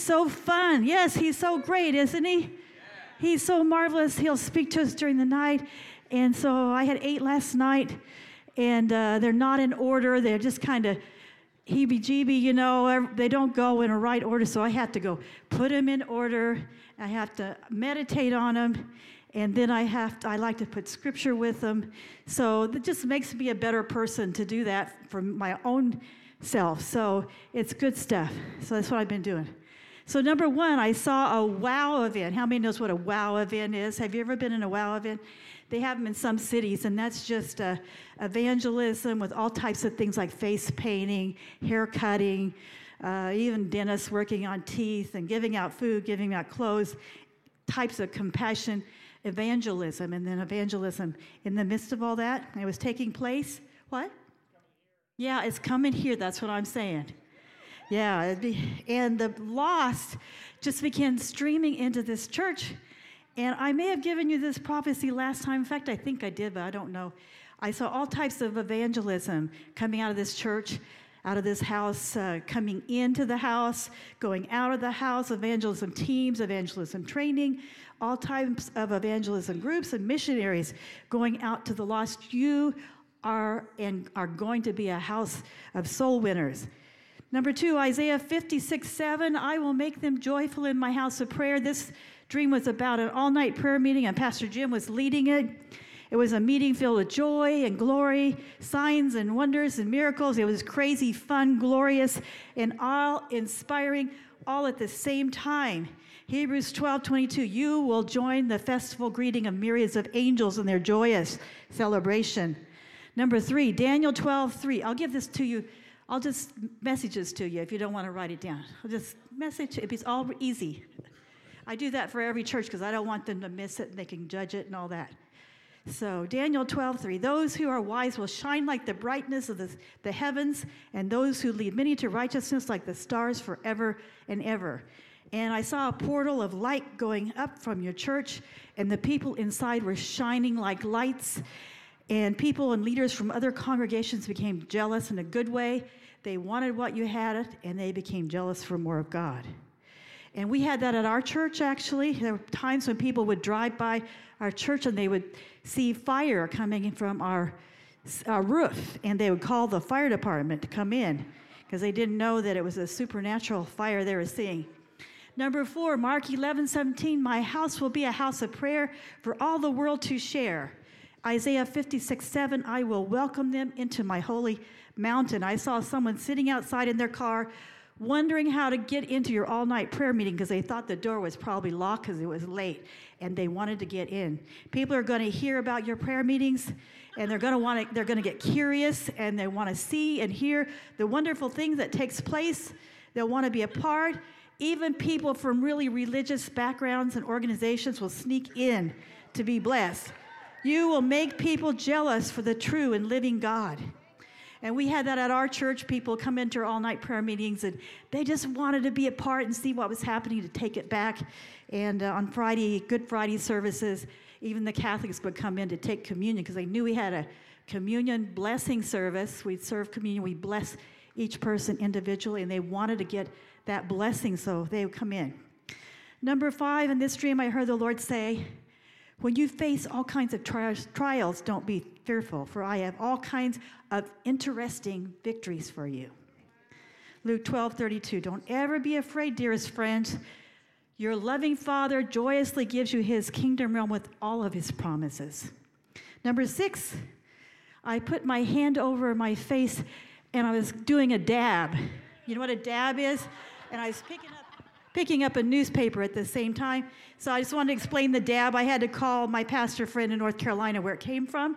so fun. Yes, He's so great, isn't He? He's so marvelous. He'll speak to us during the night. And so I had eight last night, and uh, they're not in order. They're just kind of heebie jeebie, you know, they don't go in a right order. So I have to go put them in order. I have to meditate on them. And then I have to, I like to put scripture with them. So it just makes me a better person to do that for my own self. So it's good stuff. So that's what I've been doing. So number one, I saw a wow event. How many knows what a wow event is? Have you ever been in a wow event? They have them in some cities, and that's just uh, evangelism with all types of things like face painting, hair cutting, uh, even dentists working on teeth and giving out food, giving out clothes, types of compassion evangelism. And then evangelism in the midst of all that, it was taking place. What? Yeah, it's coming here. That's what I'm saying. Yeah, and the lost just began streaming into this church and I may have given you this prophecy last time. In fact, I think I did, but I don't know. I saw all types of evangelism coming out of this church, out of this house, uh, coming into the house, going out of the house, evangelism teams, evangelism training, all types of evangelism groups and missionaries going out to the lost. You are and are going to be a house of soul winners. Number two, Isaiah 56 7, I will make them joyful in my house of prayer. This dream was about an all night prayer meeting, and Pastor Jim was leading it. It was a meeting filled with joy and glory, signs and wonders and miracles. It was crazy, fun, glorious, and all inspiring, all at the same time. Hebrews 12 22, you will join the festival greeting of myriads of angels in their joyous celebration. Number three, Daniel 12 3. I'll give this to you. I'll just message this to you if you don't want to write it down. I'll just message it. It's all easy. I do that for every church because I don't want them to miss it and they can judge it and all that. So, Daniel 12, 3. Those who are wise will shine like the brightness of the, the heavens, and those who lead many to righteousness like the stars forever and ever. And I saw a portal of light going up from your church, and the people inside were shining like lights. And people and leaders from other congregations became jealous in a good way. They wanted what you had, and they became jealous for more of God. And we had that at our church, actually. There were times when people would drive by our church and they would see fire coming from our, our roof, and they would call the fire department to come in because they didn't know that it was a supernatural fire they were seeing. Number four, Mark 11, 17, my house will be a house of prayer for all the world to share. Isaiah 56, 7, I will welcome them into my holy mountain. I saw someone sitting outside in their car wondering how to get into your all night prayer meeting because they thought the door was probably locked because it was late and they wanted to get in. People are going to hear about your prayer meetings and they're going to want to they're going to get curious and they want to see and hear the wonderful things that takes place. They'll want to be a part. Even people from really religious backgrounds and organizations will sneak in to be blessed. You will make people jealous for the true and living God. And we had that at our church. People come into our all night prayer meetings and they just wanted to be a part and see what was happening to take it back. And uh, on Friday, Good Friday services, even the Catholics would come in to take communion because they knew we had a communion blessing service. We'd serve communion, we bless each person individually, and they wanted to get that blessing, so they would come in. Number five, in this dream, I heard the Lord say, When you face all kinds of trials, don't be fearful, for I have all kinds of interesting victories for you. Luke 12 32. Don't ever be afraid, dearest friends. Your loving Father joyously gives you his kingdom realm with all of his promises. Number six, I put my hand over my face and I was doing a dab. You know what a dab is? And I was picking up, picking up a newspaper at the same time. So I just wanted to explain the dab. I had to call my pastor friend in North Carolina where it came from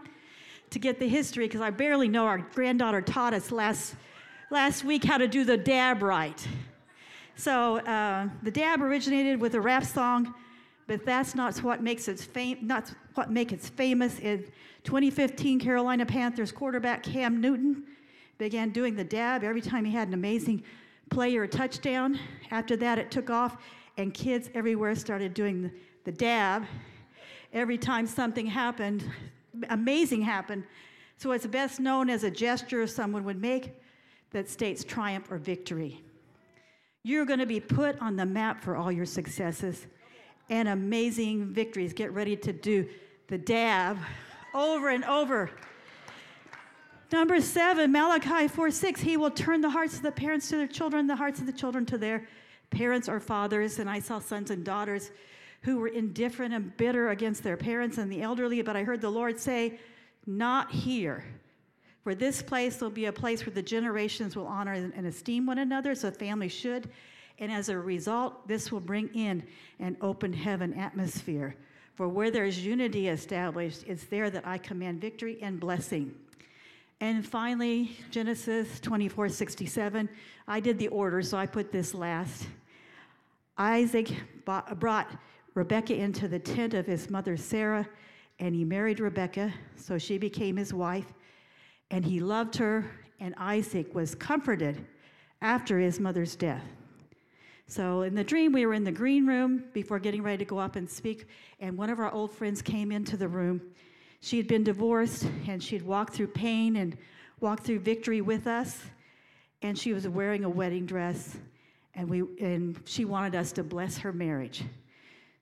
to get the history because I barely know. Our granddaughter taught us last, last week how to do the dab right. So uh, the dab originated with a rap song, but that's not what makes it fam- not what makes it famous. In 2015, Carolina Panthers quarterback Cam Newton began doing the dab every time he had an amazing play or a touchdown. After that, it took off, and kids everywhere started doing the, the dab. Every time something happened, amazing happened. So it's best known as a gesture someone would make that states triumph or victory. You're going to be put on the map for all your successes and amazing victories. Get ready to do the dab over and over. Number seven, Malachi 4 6, he will turn the hearts of the parents to their children, the hearts of the children to their parents or fathers. And I saw sons and daughters who were indifferent and bitter against their parents and the elderly, but I heard the Lord say, Not here. For this place will be a place where the generations will honor and esteem one another, so families should. And as a result, this will bring in an open heaven atmosphere. For where there is unity established, it's there that I command victory and blessing. And finally, Genesis 24 67. I did the order, so I put this last. Isaac brought Rebekah into the tent of his mother Sarah, and he married Rebekah, so she became his wife. And he loved her, and Isaac was comforted after his mother's death. So, in the dream, we were in the green room before getting ready to go up and speak, and one of our old friends came into the room she had been divorced and she had walked through pain and walked through victory with us. And she was wearing a wedding dress, and, we, and she wanted us to bless her marriage.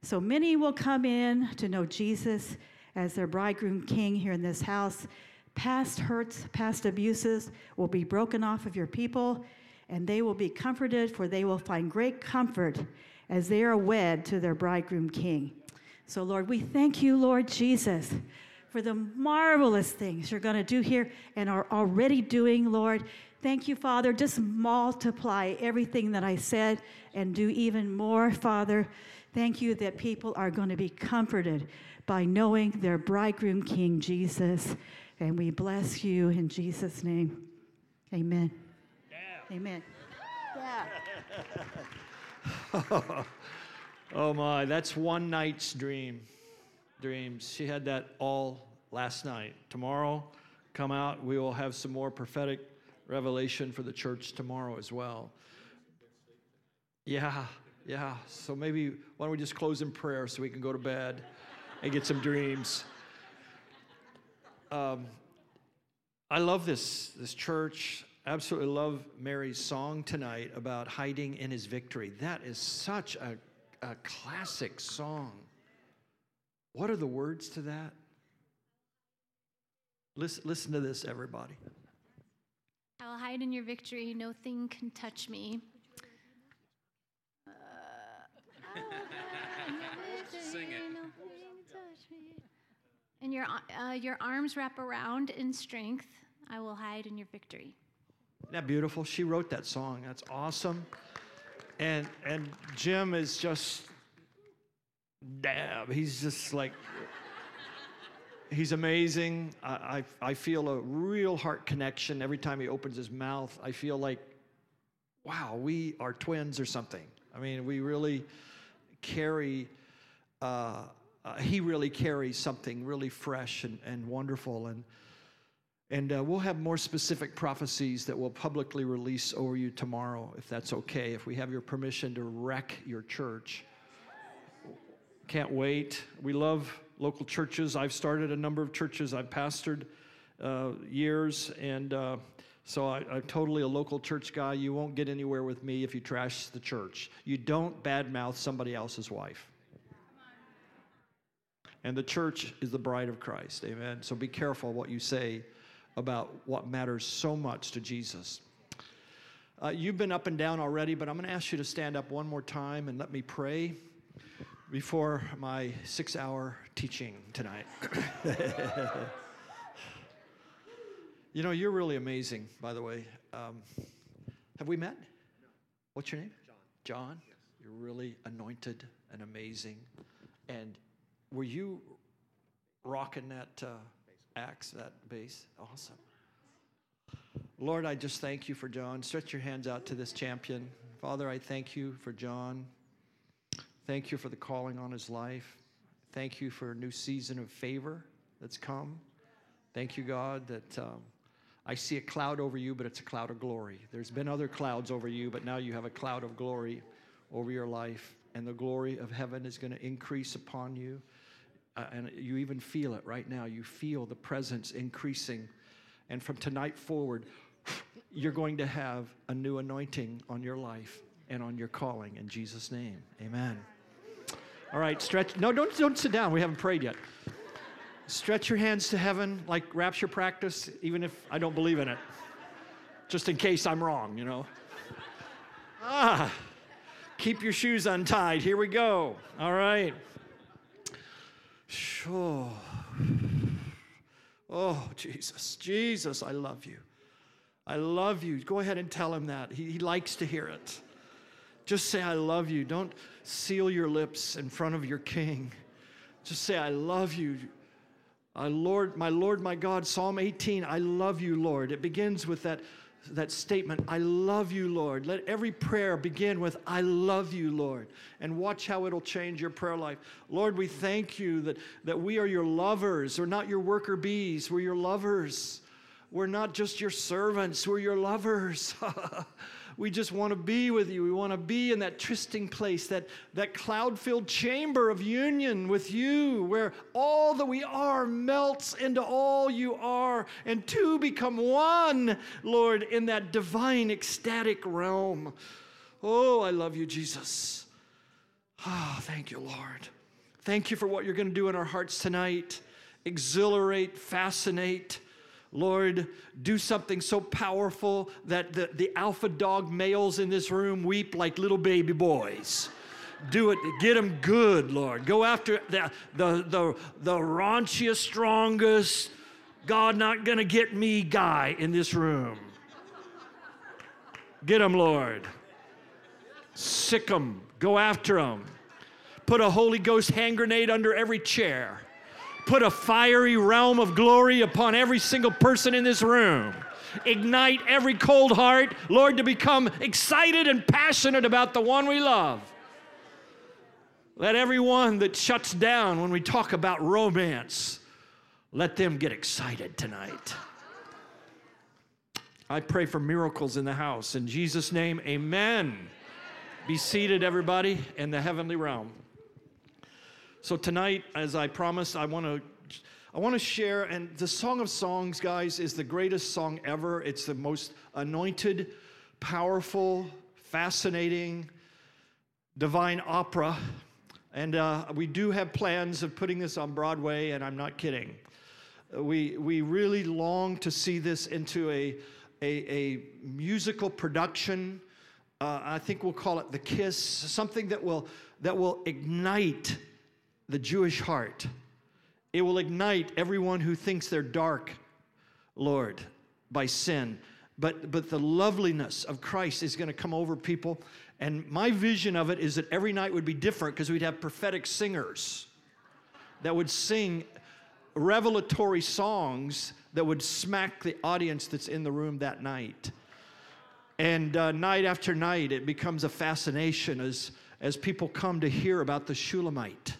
So many will come in to know Jesus as their bridegroom king here in this house. Past hurts, past abuses will be broken off of your people, and they will be comforted, for they will find great comfort as they are wed to their bridegroom king. So, Lord, we thank you, Lord Jesus, for the marvelous things you're going to do here and are already doing, Lord. Thank you, Father. Just multiply everything that I said and do even more, Father. Thank you that people are going to be comforted by knowing their bridegroom King Jesus. And we bless you in Jesus' name. Amen. Yeah. Amen. Yeah. oh my, that's one night's dream dreams. She had that all last night. Tomorrow, come out. We will have some more prophetic revelation for the church tomorrow as well. Yeah, yeah. So maybe why don't we just close in prayer so we can go to bed and get some dreams. Um, I love this this church. Absolutely love Mary's song tonight about hiding in his victory. That is such a, a classic song. What are the words to that? Listen, listen to this, everybody. I will hide in your victory. No thing can touch me. Uh, Sing it. And your, uh, your arms wrap around in strength. I will hide in your victory. Isn't that beautiful? She wrote that song. That's awesome. And and Jim is just dab. He's just like, he's amazing. I, I, I, feel a real heart connection every time he opens his mouth. I feel like, wow, we are twins or something. I mean, we really carry, uh, uh, he really carries something really fresh and, and wonderful. And, and uh, we'll have more specific prophecies that we'll publicly release over you tomorrow, if that's okay, if we have your permission to wreck your church. Can't wait. We love local churches. I've started a number of churches. I've pastored uh, years, and uh, so I, am totally a local church guy. You won't get anywhere with me if you trash the church. You don't badmouth somebody else's wife. And the church is the bride of Christ. Amen. So be careful what you say about what matters so much to Jesus. Uh, you've been up and down already, but I'm going to ask you to stand up one more time and let me pray before my six hour teaching tonight. you know, you're really amazing, by the way. Um, have we met? What's your name? John. John? Yes. You're really anointed and amazing. And were you rocking that uh, axe, that bass? Awesome. Lord, I just thank you for John. Stretch your hands out to this champion. Father, I thank you for John. Thank you for the calling on his life. Thank you for a new season of favor that's come. Thank you, God, that um, I see a cloud over you, but it's a cloud of glory. There's been other clouds over you, but now you have a cloud of glory over your life, and the glory of heaven is going to increase upon you. Uh, and you even feel it right now. You feel the presence increasing. And from tonight forward, you're going to have a new anointing on your life and on your calling. In Jesus' name, amen. All right, stretch. No, don't, don't sit down. We haven't prayed yet. Stretch your hands to heaven like rapture practice, even if I don't believe in it, just in case I'm wrong, you know. Ah, keep your shoes untied. Here we go. All right. Sure. Oh, Jesus, Jesus, I love you. I love you. Go ahead and tell him that. He, he likes to hear it. Just say, I love you. Don't seal your lips in front of your king. Just say, I love you. I, Lord, my Lord, my God, Psalm 18, I love you, Lord. It begins with that, that statement, I love you, Lord. Let every prayer begin with, I love you, Lord. And watch how it'll change your prayer life. Lord, we thank you that, that we are your lovers. We're not your worker bees, we're your lovers. We're not just your servants, we're your lovers. we just want to be with you. We want to be in that trysting place, that, that cloud filled chamber of union with you, where all that we are melts into all you are, and two become one, Lord, in that divine ecstatic realm. Oh, I love you, Jesus. Ah, oh, thank you, Lord. Thank you for what you're going to do in our hearts tonight. Exhilarate, fascinate Lord, do something so powerful that the, the alpha dog males in this room weep like little baby boys. Do it, get them good, Lord. Go after the, the, the, the raunchiest, strongest, God not gonna get me guy in this room. Get them, Lord. Sick them, go after them. Put a Holy Ghost hand grenade under every chair put a fiery realm of glory upon every single person in this room. Ignite every cold heart, Lord, to become excited and passionate about the one we love. Let everyone that shuts down when we talk about romance, let them get excited tonight. I pray for miracles in the house. In Jesus' name, amen. Be seated, everybody, in the heavenly realm. So tonight, as I promised, I want to I want to share, and the Song of Songs, guys, is the greatest song ever. It's the most anointed, powerful, fascinating, divine opera. And uh, we do have plans of putting this on Broadway, and I'm not kidding. We, we really long to see this into a, a, a musical production. Uh, I think we'll call it The Kiss, something that will, that will ignite the Jewish heart. It will ignite everyone who thinks they're dark, Lord, by sin. But, but the loveliness of Christ is going to come over people. And my vision of it is that every night would be different because we'd have prophetic singers that would sing revelatory songs that would smack the audience that's in the room that night. And uh, night after night, it becomes a fascination as, as people come to hear about the Shulamite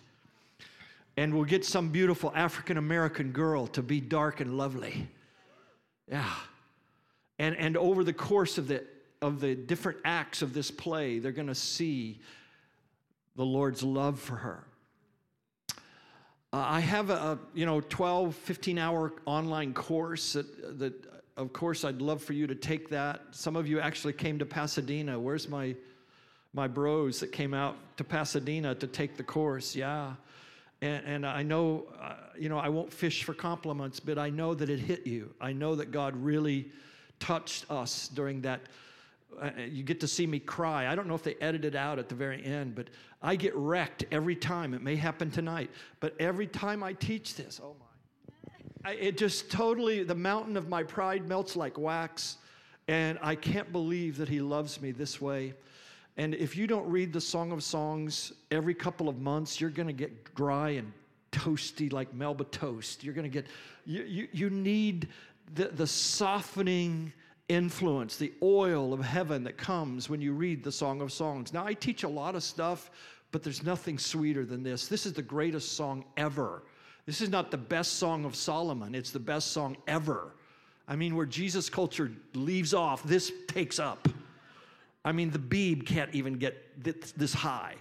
and we'll get some beautiful African American girl to be dark and lovely. Yeah. And, and over the course of the, of the different acts of this play, they're going to see the Lord's love for her. Uh, I have a, you know 12, 15 hour online course that, that, of course, I'd love for you to take that. Some of you actually came to Pasadena. Where's my, my bros that came out to Pasadena to take the course? Yeah. And, and I know, uh, you know, I won't fish for compliments, but I know that it hit you. I know that God really touched us during that. Uh, you get to see me cry. I don't know if they edited out at the very end, but I get wrecked every time. It may happen tonight, but every time I teach this, oh my, I, it just totally, the mountain of my pride melts like wax. And I can't believe that He loves me this way. And if you don't read the Song of Songs every couple of months, you're going to get dry and toasty like Melba toast. You're going to get, you, you, you need the, the softening influence, the oil of heaven that comes when you read the Song of Songs. Now, I teach a lot of stuff, but there's nothing sweeter than this. This is the greatest song ever. This is not the best song of Solomon, it's the best song ever. I mean, where Jesus culture leaves off, this takes up. I mean, the Beeb can't even get this high.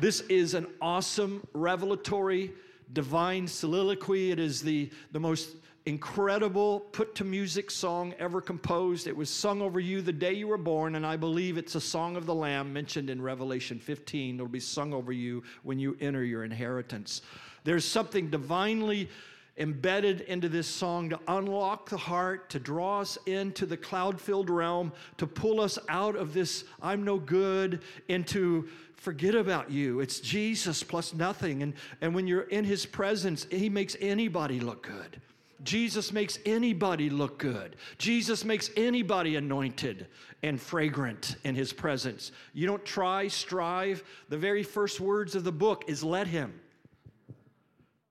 This is an awesome, revelatory, divine soliloquy. It is the, the most incredible put to music song ever composed. It was sung over you the day you were born, and I believe it's a song of the Lamb mentioned in Revelation 15. It'll be sung over you when you enter your inheritance. There's something divinely embedded into this song to unlock the heart, to draw us into the cloud filled realm, to pull us out of this I'm no good into forget about you. It's Jesus plus nothing. And, and when you're in his presence, he makes anybody look good. Jesus makes anybody look good. Jesus makes anybody anointed and fragrant in his presence. You don't try, strive. The very first words of the book is let him.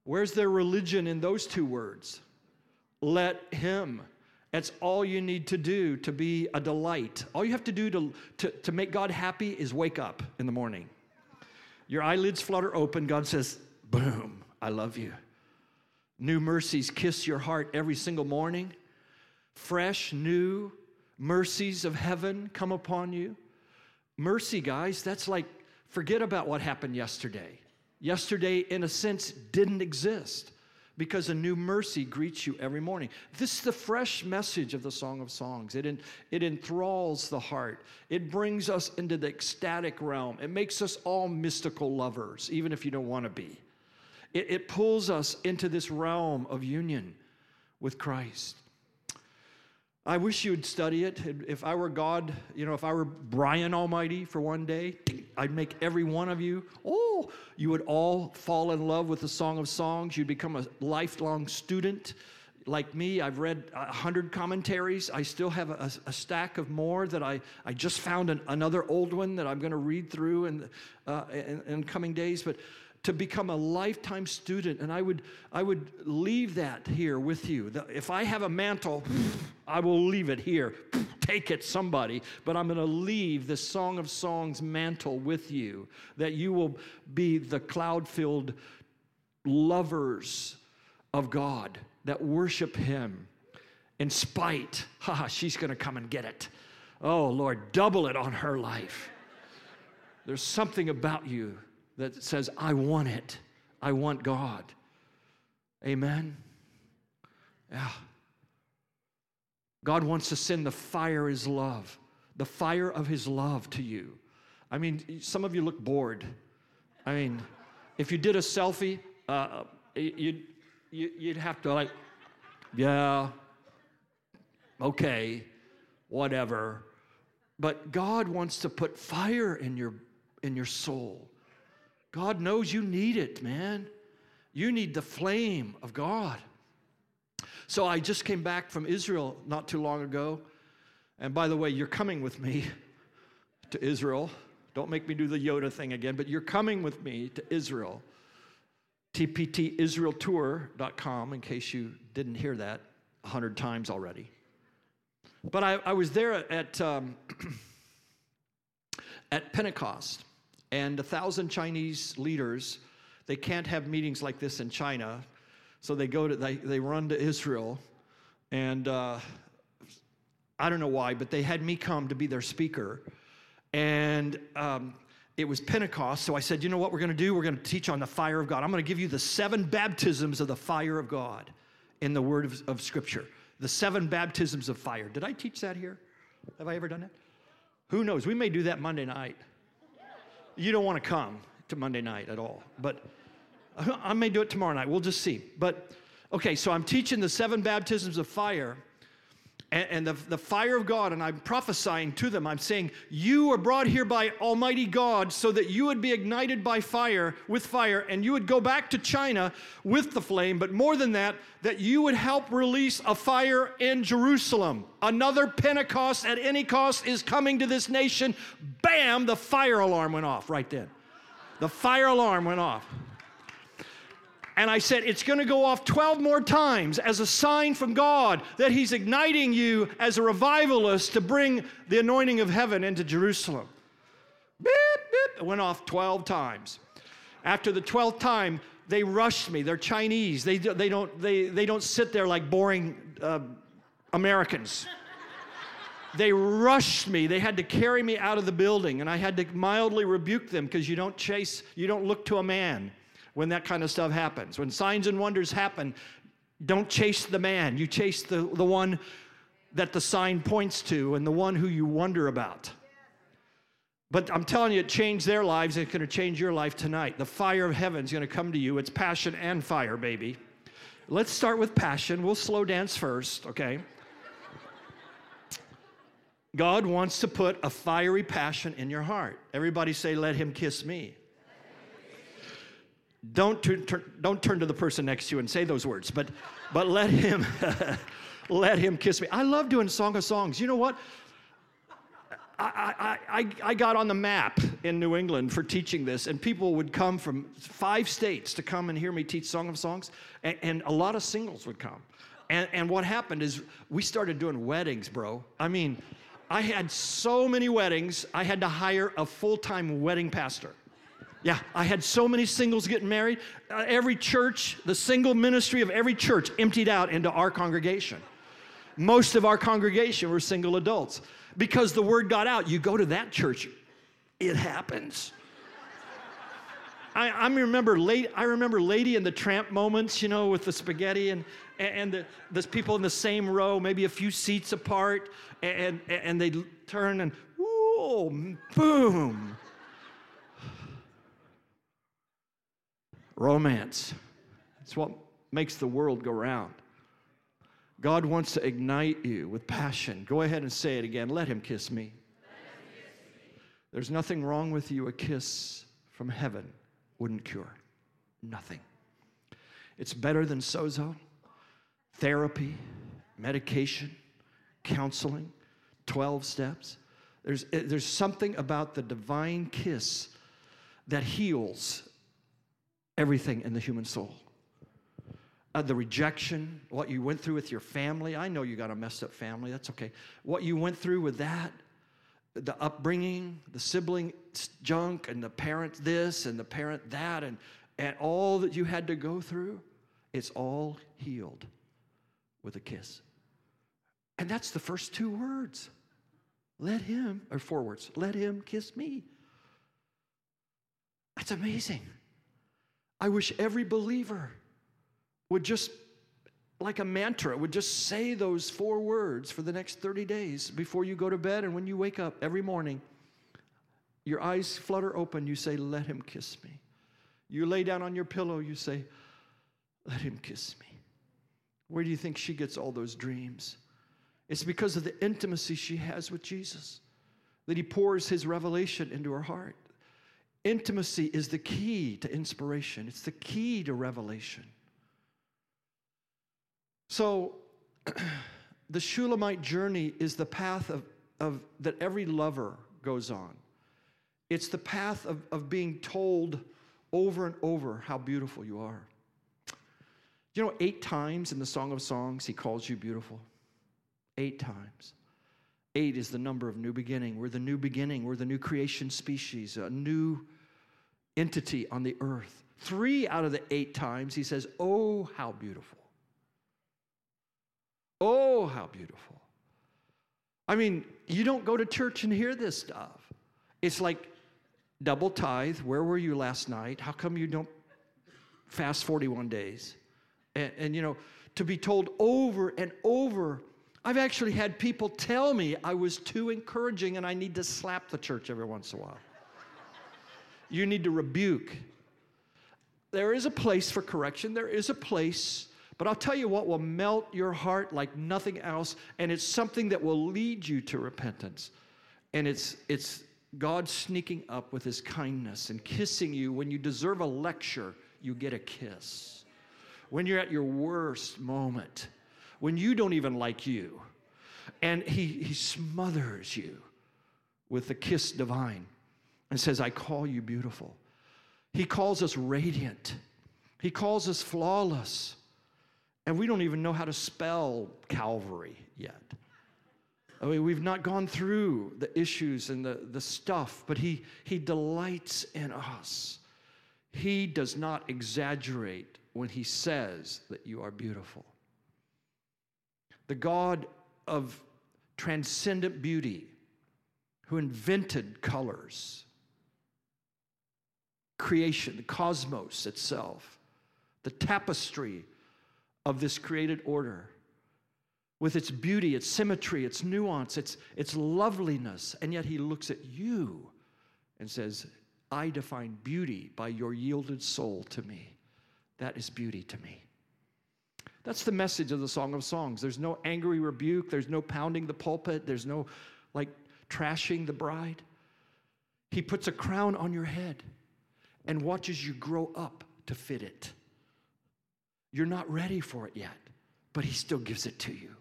Where's their religion in those two words? Let Him. That's all you need to do to be a delight. All you have to do to, to, to make God happy is wake up in the morning. Your eyelids flutter open. God says, Boom, I love you. New mercies kiss your heart every single morning. Fresh, new mercies of heaven come upon you. Mercy, guys, that's like forget about what happened yesterday. Yesterday, in a sense, didn't exist because a new mercy greets you every morning. This is the fresh message of the Song of Songs. It, it enthralls the heart, it brings us into the ecstatic realm. It makes us all mystical lovers, even if you don't want to be. It, it pulls us into this realm of union with Christ. I wish you would study it. If I were God, you know, if I were Brian Almighty for one day, I'd make every one of you, oh, you would all fall in love with the Song of Songs. You'd become a lifelong student. Like me, I've read a hundred commentaries. I still have a, a, stack of more that I, I just found an, another old one that I'm going to read through in, uh, in, in coming days. But to become a lifetime student and i would i would leave that here with you. If i have a mantle i will leave it here. Take it somebody. But i'm going to leave the song of songs mantle with you that you will be the cloud filled lovers of god that worship him in spite. Ha she's going to come and get it. Oh lord double it on her life. There's something about you that says, I want it. I want God. Amen? Yeah. God wants to send the fire His love, the fire of His love to you. I mean, some of you look bored. I mean, if you did a selfie, uh, you'd, you'd have to, like, yeah, okay, whatever. But God wants to put fire in your, in your soul. God knows you need it, man. You need the flame of God. So I just came back from Israel not too long ago. And by the way, you're coming with me to Israel. Don't make me do the Yoda thing again, but you're coming with me to Israel. TPTIsraelTour.com, in case you didn't hear that a hundred times already. But I, I was there at, um, at Pentecost. And a thousand Chinese leaders, they can't have meetings like this in China. So they go to, they, they run to Israel. And uh, I don't know why, but they had me come to be their speaker. And um, it was Pentecost. So I said, you know what we're going to do? We're going to teach on the fire of God. I'm going to give you the seven baptisms of the fire of God in the word of, of Scripture. The seven baptisms of fire. Did I teach that here? Have I ever done that? Who knows? We may do that Monday night you don't want to come to Monday night at all. But I may do it tomorrow night. We'll just see. But okay, so I'm teaching the seven baptisms of fire and, and the, the fire of God, and I'm prophesying to them. I'm saying, You are brought here by Almighty God so that you would be ignited by fire, with fire, and you would go back to China with the flame. But more than that, that you would help release a fire in Jerusalem. Another Pentecost at any cost is coming to this nation. Bam, the fire alarm went off right then. The fire alarm went off. And I said, it's going to go off 12 more times as a sign from God that He's igniting you as a revivalist to bring the anointing of heaven into Jerusalem. Beep, beep. It went off 12 times. After the 12th time, they rushed me. They're Chinese. They, they, don't, they, they don't sit there like boring uh, Americans. they rushed me. They had to carry me out of the building, and I had to mildly rebuke them because you don't chase, you don't look to a man when that kind of stuff happens. When signs and wonders happen, don't chase the man. You chase the, the one that the sign points to and the one who you wonder about. But I'm telling you, it changed their lives. It's going to change your life tonight. The fire of heaven is going to come to you. It's passion and fire, baby. Let's start with passion. We'll slow dance first, okay? God wants to put a fiery passion in your heart. Everybody say, Let him kiss me. Don't turn, turn, don't turn to the person next to you and say those words, but, but let him let him kiss me. I love doing Song of Songs. You know what? I, I, I I got on the map in New England for teaching this, and people would come from five states to come and hear me teach Song of Songs, and, and a lot of singles would come. And, and what happened is we started doing weddings, bro. I mean, I had so many weddings, I had to hire a full time wedding pastor. Yeah, I had so many singles getting married. Uh, every church, the single ministry of every church emptied out into our congregation. Most of our congregation were single adults because the word got out. You go to that church, it happens. I, I, remember late, I remember Lady and the Tramp moments, you know, with the spaghetti and, and the, the people in the same row, maybe a few seats apart, and, and they turn and, whoa, boom. Romance. It's what makes the world go round. God wants to ignite you with passion. Go ahead and say it again. Let him kiss me. There's nothing wrong with you. A kiss from heaven wouldn't cure. Nothing. It's better than sozo, therapy, medication, counseling, 12 steps. There's, eh, there's something about the divine kiss that heals everything in the human soul uh, the rejection, what you went through with your family. I know you got a messed up family, that's okay. What you went through with that, the upbringing, the sibling junk, and the parent this and the parent that, and, and all that you had to go through, it's all healed with a kiss. And that's the first two words. Let him, or four words, let him kiss me. That's amazing. I wish every believer would just, like a mantra, would just say those four words for the next 30 days before you go to bed and when you wake up every morning. Your eyes flutter open, you say, Let him kiss me. You lay down on your pillow, you say, Let him kiss me. Where do you think she gets all those dreams? It's because of the intimacy she has with Jesus that he pours his revelation into her heart. Intimacy is the key to inspiration, it's the key to revelation. So, the Shulamite journey is the path of, of, that every lover goes on. It's the path of, of being told over and over how beautiful you are. You know, eight times in the Song of Songs, he calls you beautiful. Eight times. Eight is the number of new beginning. We're the new beginning. We're the new creation species, a new entity on the earth. Three out of the eight times, he says, Oh, how beautiful. Oh, how beautiful. I mean, you don't go to church and hear this stuff. It's like double tithe. Where were you last night? How come you don't fast 41 days? And, and, you know, to be told over and over. I've actually had people tell me I was too encouraging and I need to slap the church every once in a while. You need to rebuke. There is a place for correction, there is a place but I'll tell you what will melt your heart like nothing else, and it's something that will lead you to repentance. And it's, it's God sneaking up with his kindness and kissing you. When you deserve a lecture, you get a kiss. When you're at your worst moment, when you don't even like you, and he, he smothers you with the kiss divine and says, I call you beautiful. He calls us radiant. He calls us flawless. And we don't even know how to spell Calvary yet. I mean, we've not gone through the issues and the, the stuff, but he, he delights in us. He does not exaggerate when he says that you are beautiful. The God of transcendent beauty, who invented colors, creation, the cosmos itself, the tapestry of this created order with its beauty, its symmetry, its nuance, its, its loveliness. And yet he looks at you and says, I define beauty by your yielded soul to me. That is beauty to me. That's the message of the Song of Songs. There's no angry rebuke, there's no pounding the pulpit, there's no like trashing the bride. He puts a crown on your head and watches you grow up to fit it. You're not ready for it yet, but He still gives it to you.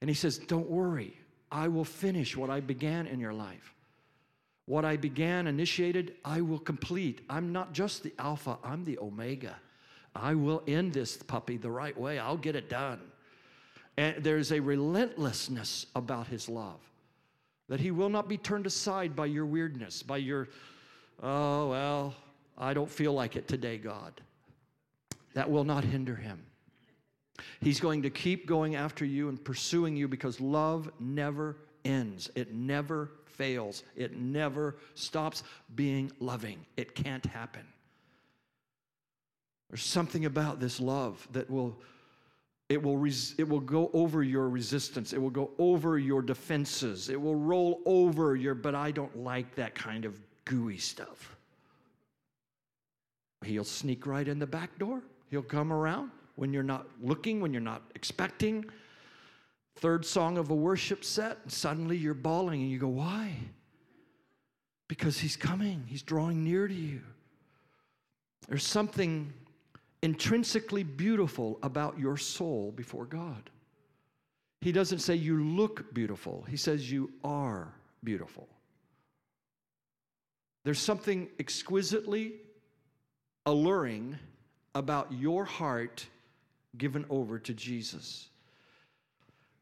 And He says, Don't worry, I will finish what I began in your life. What I began, initiated, I will complete. I'm not just the Alpha, I'm the Omega. I will end this puppy the right way, I'll get it done. And there's a relentlessness about His love that He will not be turned aside by your weirdness, by your, oh, well, I don't feel like it today, God. That will not hinder Him. He's going to keep going after you and pursuing you because love never ends. It never fails. It never stops being loving. It can't happen. There's something about this love that will it will, res- it will go over your resistance. It will go over your defenses. It will roll over your, but I don't like that kind of gooey stuff. He'll sneak right in the back door. He'll come around when you're not looking, when you're not expecting. Third song of a worship set, and suddenly you're bawling and you go, Why? Because he's coming, he's drawing near to you. There's something intrinsically beautiful about your soul before God. He doesn't say you look beautiful, he says you are beautiful. There's something exquisitely alluring about your heart given over to Jesus.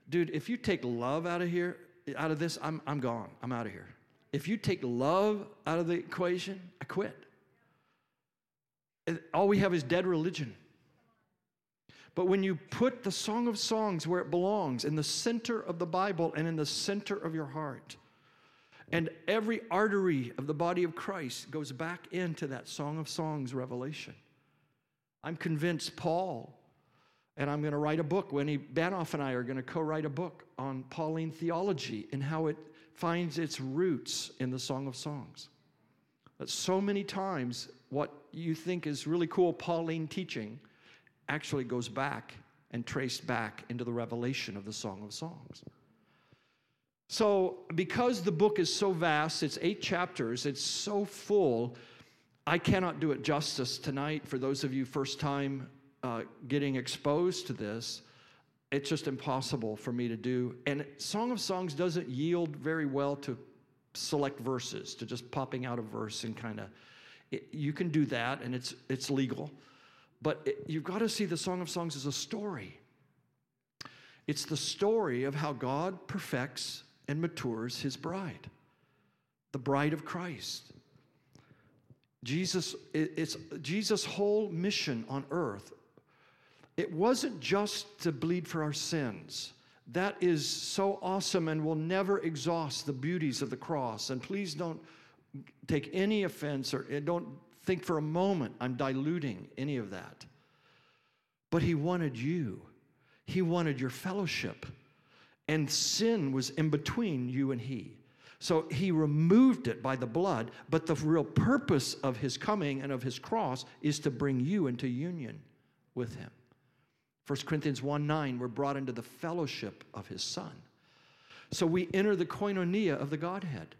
Dude, if you take love out of here, out of this, I'm, I'm gone. I'm out of here. If you take love out of the equation, I quit. All we have is dead religion. But when you put the Song of Songs where it belongs, in the center of the Bible and in the center of your heart, and every artery of the body of Christ goes back into that Song of Songs revelation. I'm convinced Paul, and I'm going to write a book. Winnie Banov and I are going to co write a book on Pauline theology and how it finds its roots in the Song of Songs. That so many times, what you think is really cool Pauline teaching actually goes back and traced back into the revelation of the Song of Songs. So, because the book is so vast, it's eight chapters, it's so full, I cannot do it justice tonight for those of you first time uh, getting exposed to this. It's just impossible for me to do. And Song of Songs doesn't yield very well to select verses, to just popping out a verse and kind of you can do that, and it's, it's legal. But it, you've got to see the Song of Songs as a story. It's the story of how God perfects and matures his bride, the bride of Christ. Jesus, it's Jesus' whole mission on earth. It wasn't just to bleed for our sins. That is so awesome and will never exhaust the beauties of the cross. And please don't take any offense or eh, don't think for a moment I'm diluting any of that. But he wanted you, he wanted your fellowship. And sin was in between you and he. So he removed it by the blood, but the real purpose of his coming and of his cross is to bring you into union with him. 1 Corinthians 1 9, we're brought into the fellowship of his son. So we enter the koinonia of the Godhead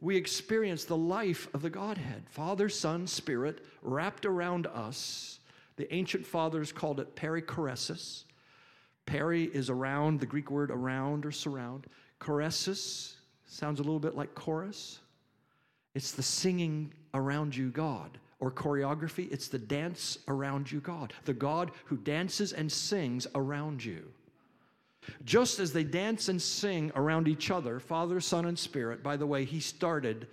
we experience the life of the Godhead Father, Son, Spirit wrapped around us. The ancient fathers called it perichoresis. Peri is around, the Greek word around or surround. Choresis sounds a little bit like chorus. It's the singing around you, God. Or choreography, it's the dance around you, God. The God who dances and sings around you. Just as they dance and sing around each other, Father, Son, and Spirit, by the way, he started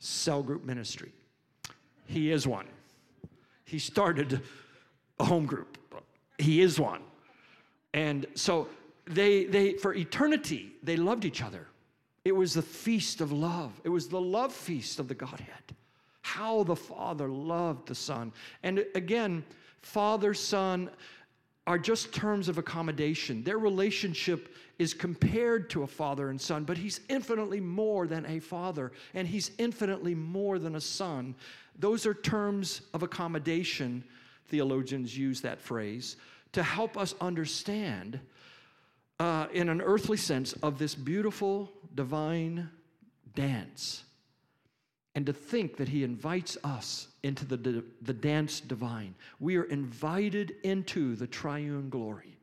cell group ministry. He is one. He started a home group. He is one. And so they, they for eternity, they loved each other. It was the feast of love. It was the love feast of the Godhead. how the Father loved the Son. And again, Father, Son are just terms of accommodation. Their relationship is compared to a father and son, but he's infinitely more than a father, and he's infinitely more than a son. Those are terms of accommodation. Theologians use that phrase to help us understand, uh, in an earthly sense, of this beautiful divine dance. And to think that he invites us into the, the dance divine. We are invited into the triune glory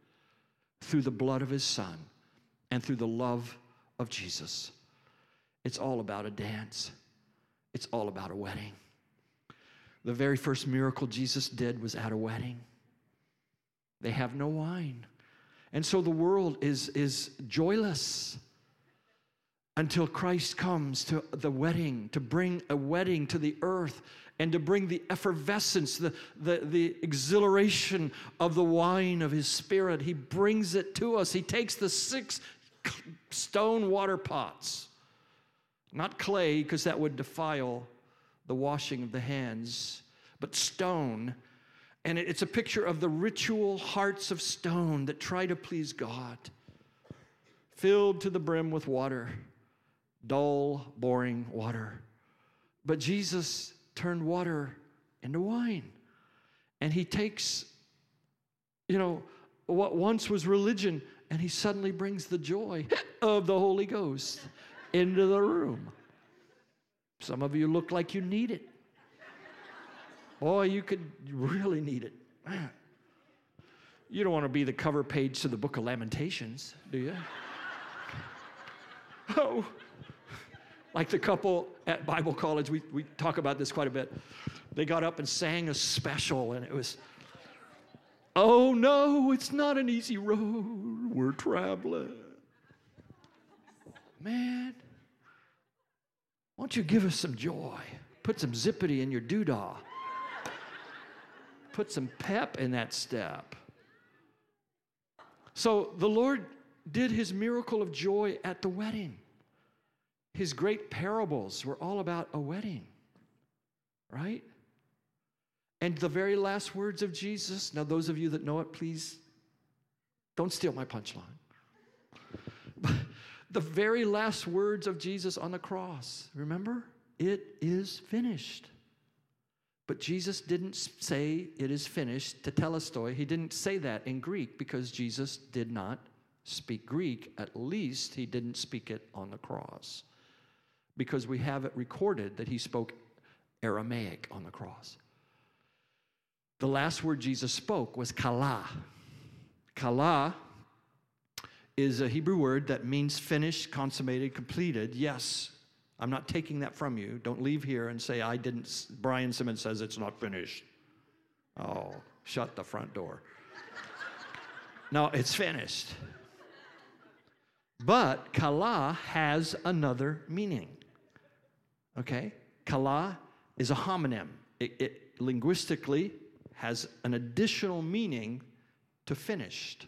through the blood of his son and through the love of Jesus. It's all about a dance, it's all about a wedding. The very first miracle Jesus did was at a wedding. They have no wine. And so the world is, is joyless until Christ comes to the wedding, to bring a wedding to the earth and to bring the effervescence, the, the, the exhilaration of the wine of his spirit. He brings it to us. He takes the six stone water pots, not clay, because that would defile the washing of the hands, but stone. And it's a picture of the ritual hearts of stone that try to please God, filled to the brim with water, dull, boring water. But Jesus turned water into wine. And he takes, you know, what once was religion and he suddenly brings the joy of the Holy Ghost into the room. Some of you look like you need it. Boy, you could really need it. You don't want to be the cover page to the book of Lamentations, do you? oh, like the couple at Bible college, we, we talk about this quite a bit. They got up and sang a special, and it was Oh no, it's not an easy road we're traveling. Man, why don't you give us some joy? Put some zippity in your doodah. Put some pep in that step. So the Lord did his miracle of joy at the wedding. His great parables were all about a wedding, right? And the very last words of Jesus, now, those of you that know it, please don't steal my punchline. the very last words of Jesus on the cross, remember? It is finished. But Jesus didn't say it is finished to tetelestai. He didn't say that in Greek because Jesus did not speak Greek. At least he didn't speak it on the cross. Because we have it recorded that he spoke Aramaic on the cross. The last word Jesus spoke was kala. Kala is a Hebrew word that means finished, consummated, completed. Yes, I'm not taking that from you. Don't leave here and say, I didn't. Brian Simmons says it's not finished. Oh, shut the front door. no, it's finished. But kala has another meaning. Okay? Kala is a homonym. It, it linguistically has an additional meaning to finished.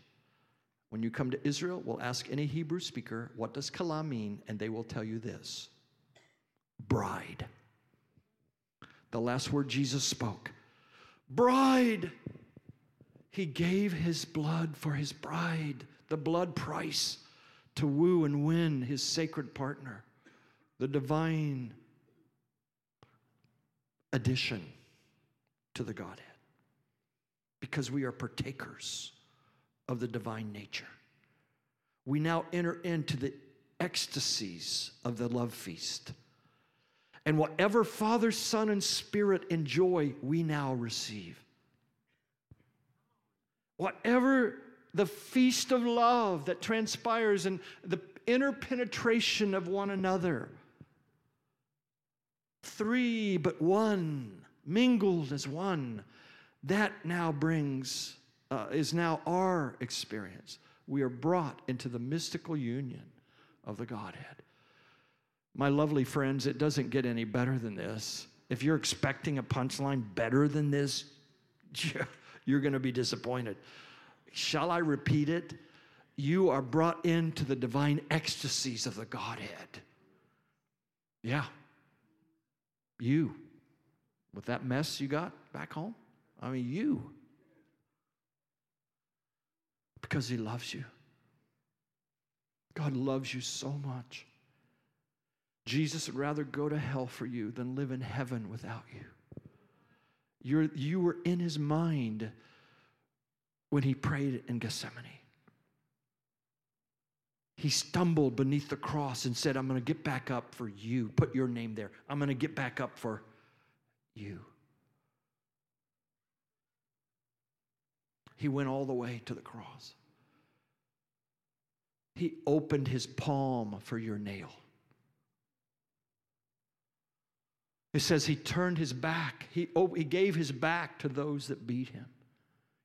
When you come to Israel, we'll ask any Hebrew speaker, what does kala mean? And they will tell you this bride. The last word Jesus spoke bride. He gave his blood for his bride, the blood price to woo and win his sacred partner, the divine addition to the Godhead because we are partakers of the divine nature. We now enter into the ecstasies of the love feast. And whatever Father, Son, and Spirit enjoy, we now receive. Whatever the feast of love that transpires in the interpenetration of one another, three but one, mingled as one that now brings, uh, is now our experience. We are brought into the mystical union of the Godhead. My lovely friends, it doesn't get any better than this. If you're expecting a punchline better than this, you're going to be disappointed. Shall I repeat it? You are brought into the divine ecstasies of the Godhead. Yeah. You. with that mess you got back home? I mean, you. Because He loves you. God loves you so much. Jesus would rather go to hell for you than live in heaven without you. You're, you were in his mind when he prayed in Gethsemane. He stumbled beneath the cross and said, I'm going to get back up for you. Put your name there. I'm going to get back up for you. He went all the way to the cross. He opened his palm for your nail. It says he turned his back. He, oh, he gave his back to those that beat him,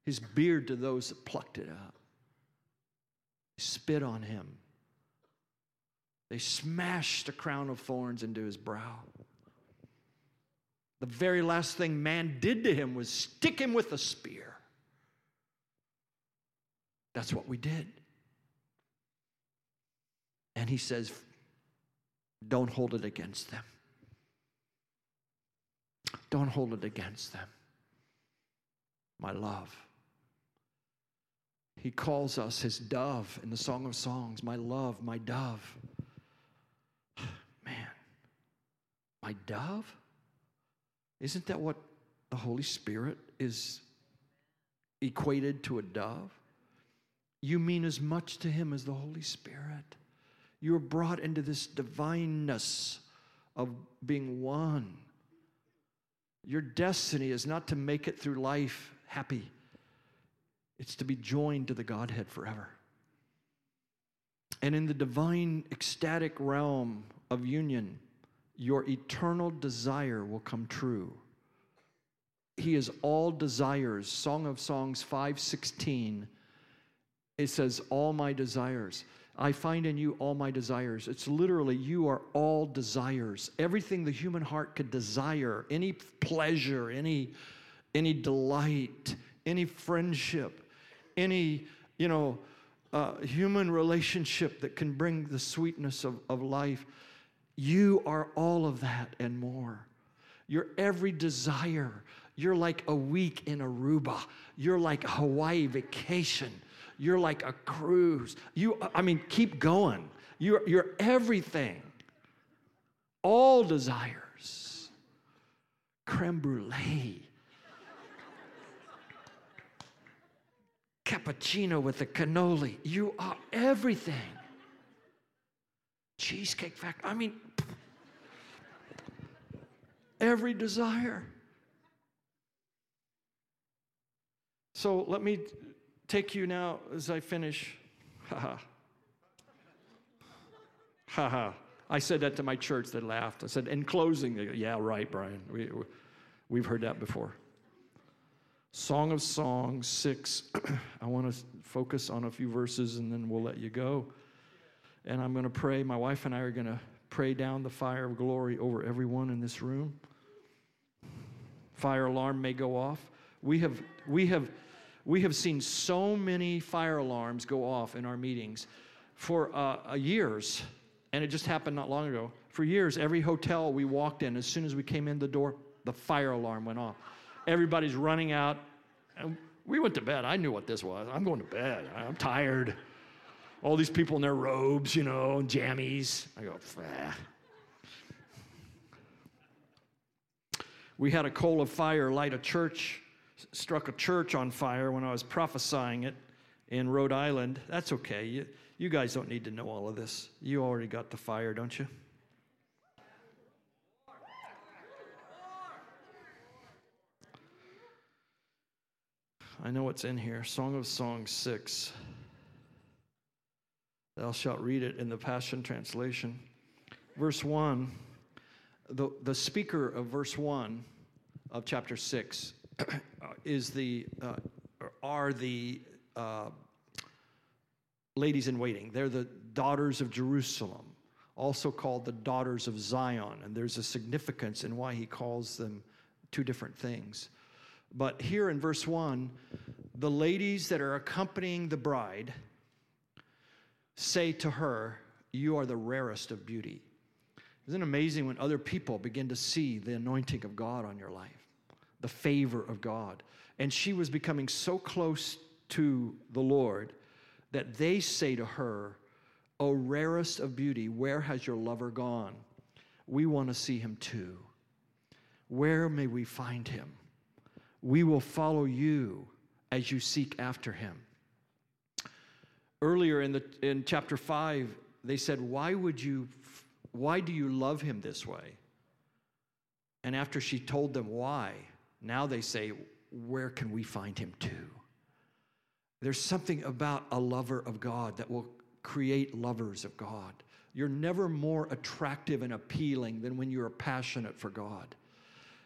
his beard to those that plucked it up. He spit on him. They smashed a crown of thorns into his brow. The very last thing man did to him was stick him with a spear. That's what we did. And he says, Don't hold it against them. Don't hold it against them. My love. He calls us his dove in the Song of Songs, my love, my dove. Man, my dove? Isn't that what the Holy Spirit is equated to a dove? You mean as much to him as the Holy Spirit. You're brought into this divineness of being one. Your destiny is not to make it through life happy, it's to be joined to the Godhead forever. And in the divine, ecstatic realm of union, your eternal desire will come true. He is all desires. Song of Songs 516. It says, All my desires. I find in you all my desires. It's literally, you are all desires. Everything the human heart could desire, any pleasure, any, any delight, any friendship, any, you know, uh, human relationship that can bring the sweetness of, of life. You are all of that and more. Your every desire. You're like a week in Aruba. You're like Hawaii vacation. You're like a cruise. You, I mean, keep going. You're, you're everything. All desires. Creme brulee. Cappuccino with a cannoli. You are everything. Cheesecake Factory. I mean, every desire. So let me take you now as I finish. Ha ha. Ha ha. I said that to my church, they laughed. I said, in closing, yeah, right, Brian. We, we've heard that before. Song of Songs 6. I want to focus on a few verses and then we'll let you go. And I'm going to pray. My wife and I are going to pray down the fire of glory over everyone in this room. Fire alarm may go off. We have, we have, we have seen so many fire alarms go off in our meetings for uh, years, and it just happened not long ago. For years, every hotel we walked in, as soon as we came in the door, the fire alarm went off. Everybody's running out. And we went to bed. I knew what this was. I'm going to bed. I'm tired. All these people in their robes, you know, and jammies. I go, ah. We had a coal of fire light a church struck a church on fire when I was prophesying it in Rhode Island. That's okay. You, you guys don't need to know all of this. You already got the fire, don't you? I know what's in here Song of Songs 6. Thou shalt read it in the Passion Translation. Verse 1, the, the speaker of verse 1 of chapter 6 is the, uh, are the uh, ladies in waiting. They're the daughters of Jerusalem, also called the daughters of Zion. And there's a significance in why he calls them two different things. But here in verse 1, the ladies that are accompanying the bride say to her, You are the rarest of beauty. Isn't it amazing when other people begin to see the anointing of God on your life? The favor of God. And she was becoming so close to the Lord that they say to her, O rarest of beauty, where has your lover gone? We want to see him too. Where may we find him? We will follow you as you seek after him. Earlier in, the, in chapter 5, they said, Why would you, why do you love him this way? And after she told them why, now they say, Where can we find him too? There's something about a lover of God that will create lovers of God. You're never more attractive and appealing than when you're passionate for God.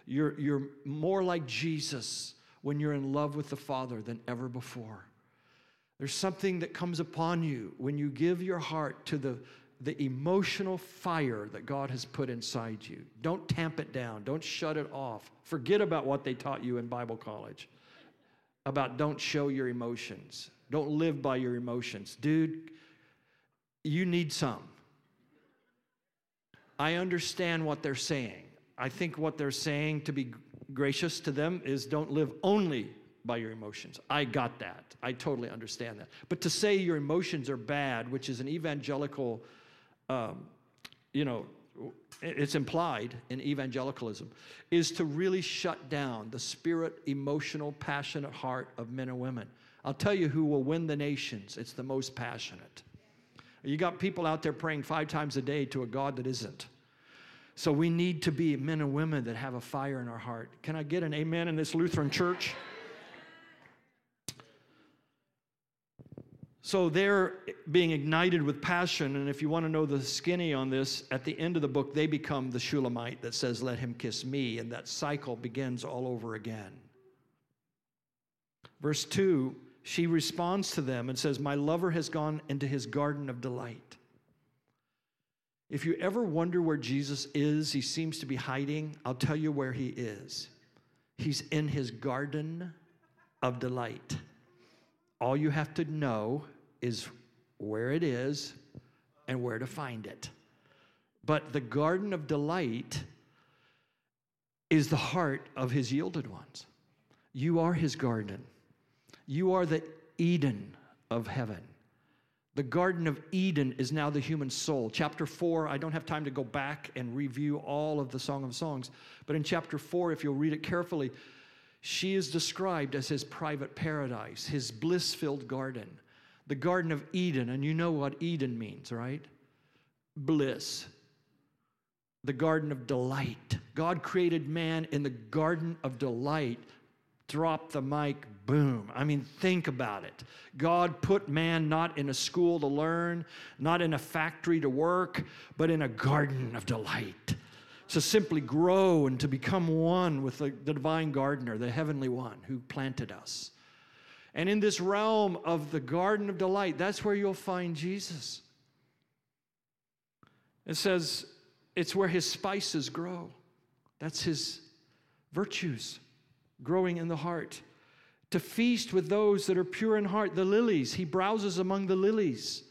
You're, you're more like Jesus when you're in love with the Father than ever before. There's something that comes upon you when you give your heart to the, the emotional fire that God has put inside you. Don't tamp it down, don't shut it off. Forget about what they taught you in Bible college about don't show your emotions, don't live by your emotions. Dude, you need some. I understand what they're saying. I think what they're saying, to be gracious to them, is don't live only by your emotions. I got that. I totally understand that. But to say your emotions are bad, which is an evangelical, um, you know, it's implied in evangelicalism, is to really shut down the spirit, emotional, passionate heart of men and women. I'll tell you who will win the nations. It's the most passionate. You got people out there praying five times a day to a God that isn't. So we need to be men and women that have a fire in our heart. Can I get an amen in this Lutheran church? So they're being ignited with passion. And if you want to know the skinny on this, at the end of the book, they become the Shulamite that says, Let him kiss me. And that cycle begins all over again. Verse 2, she responds to them and says, My lover has gone into his garden of delight. If you ever wonder where Jesus is, he seems to be hiding. I'll tell you where he is. He's in his garden of delight. All you have to know is where it is and where to find it. But the garden of delight is the heart of his yielded ones. You are his garden. You are the Eden of heaven. The Garden of Eden is now the human soul. Chapter 4, I don't have time to go back and review all of the Song of Songs, but in chapter 4, if you'll read it carefully, she is described as his private paradise, his bliss filled garden the Garden of Eden, and you know what Eden means, right? Bliss. The Garden of Delight. God created man in the Garden of Delight. Drop the mic, boom. I mean, think about it. God put man not in a school to learn, not in a factory to work, but in a garden of delight. To simply grow and to become one with the, the divine gardener, the heavenly one who planted us. And in this realm of the garden of delight, that's where you'll find Jesus. It says it's where his spices grow. That's his virtues growing in the heart. To feast with those that are pure in heart, the lilies. He browses among the lilies.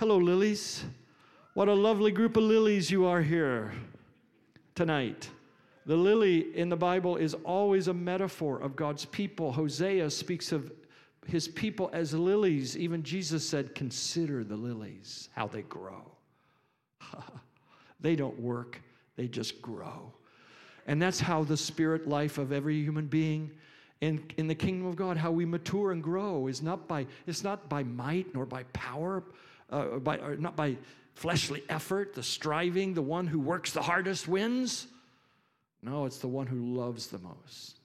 Hello, lilies. What a lovely group of lilies you are here tonight. The lily in the Bible is always a metaphor of God's people. Hosea speaks of his people as lilies. Even Jesus said, Consider the lilies, how they grow. they don't work, they just grow. And that's how the spirit life of every human being in, in the kingdom of God, how we mature and grow is not by, it's not by might nor by power, uh, by, not by fleshly effort, the striving, the one who works the hardest wins. No, it's the one who loves the most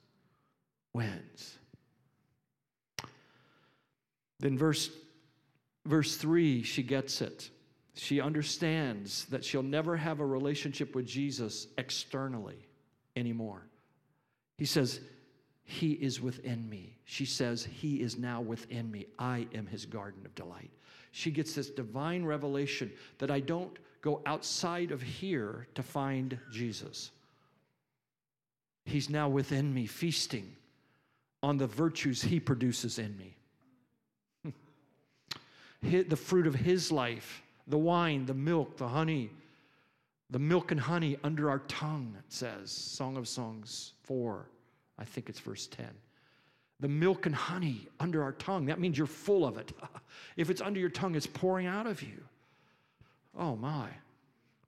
wins. Then verse verse 3, she gets it. She understands that she'll never have a relationship with Jesus externally anymore. He says, He is within me. She says, He is now within me. I am His garden of delight. She gets this divine revelation that I don't go outside of here to find Jesus. He's now within me, feasting on the virtues He produces in me. the fruit of His life, the wine, the milk, the honey, The milk and honey under our tongue, it says, Song of Songs 4, I think it's verse 10. The milk and honey under our tongue, that means you're full of it. if it's under your tongue, it's pouring out of you. Oh my.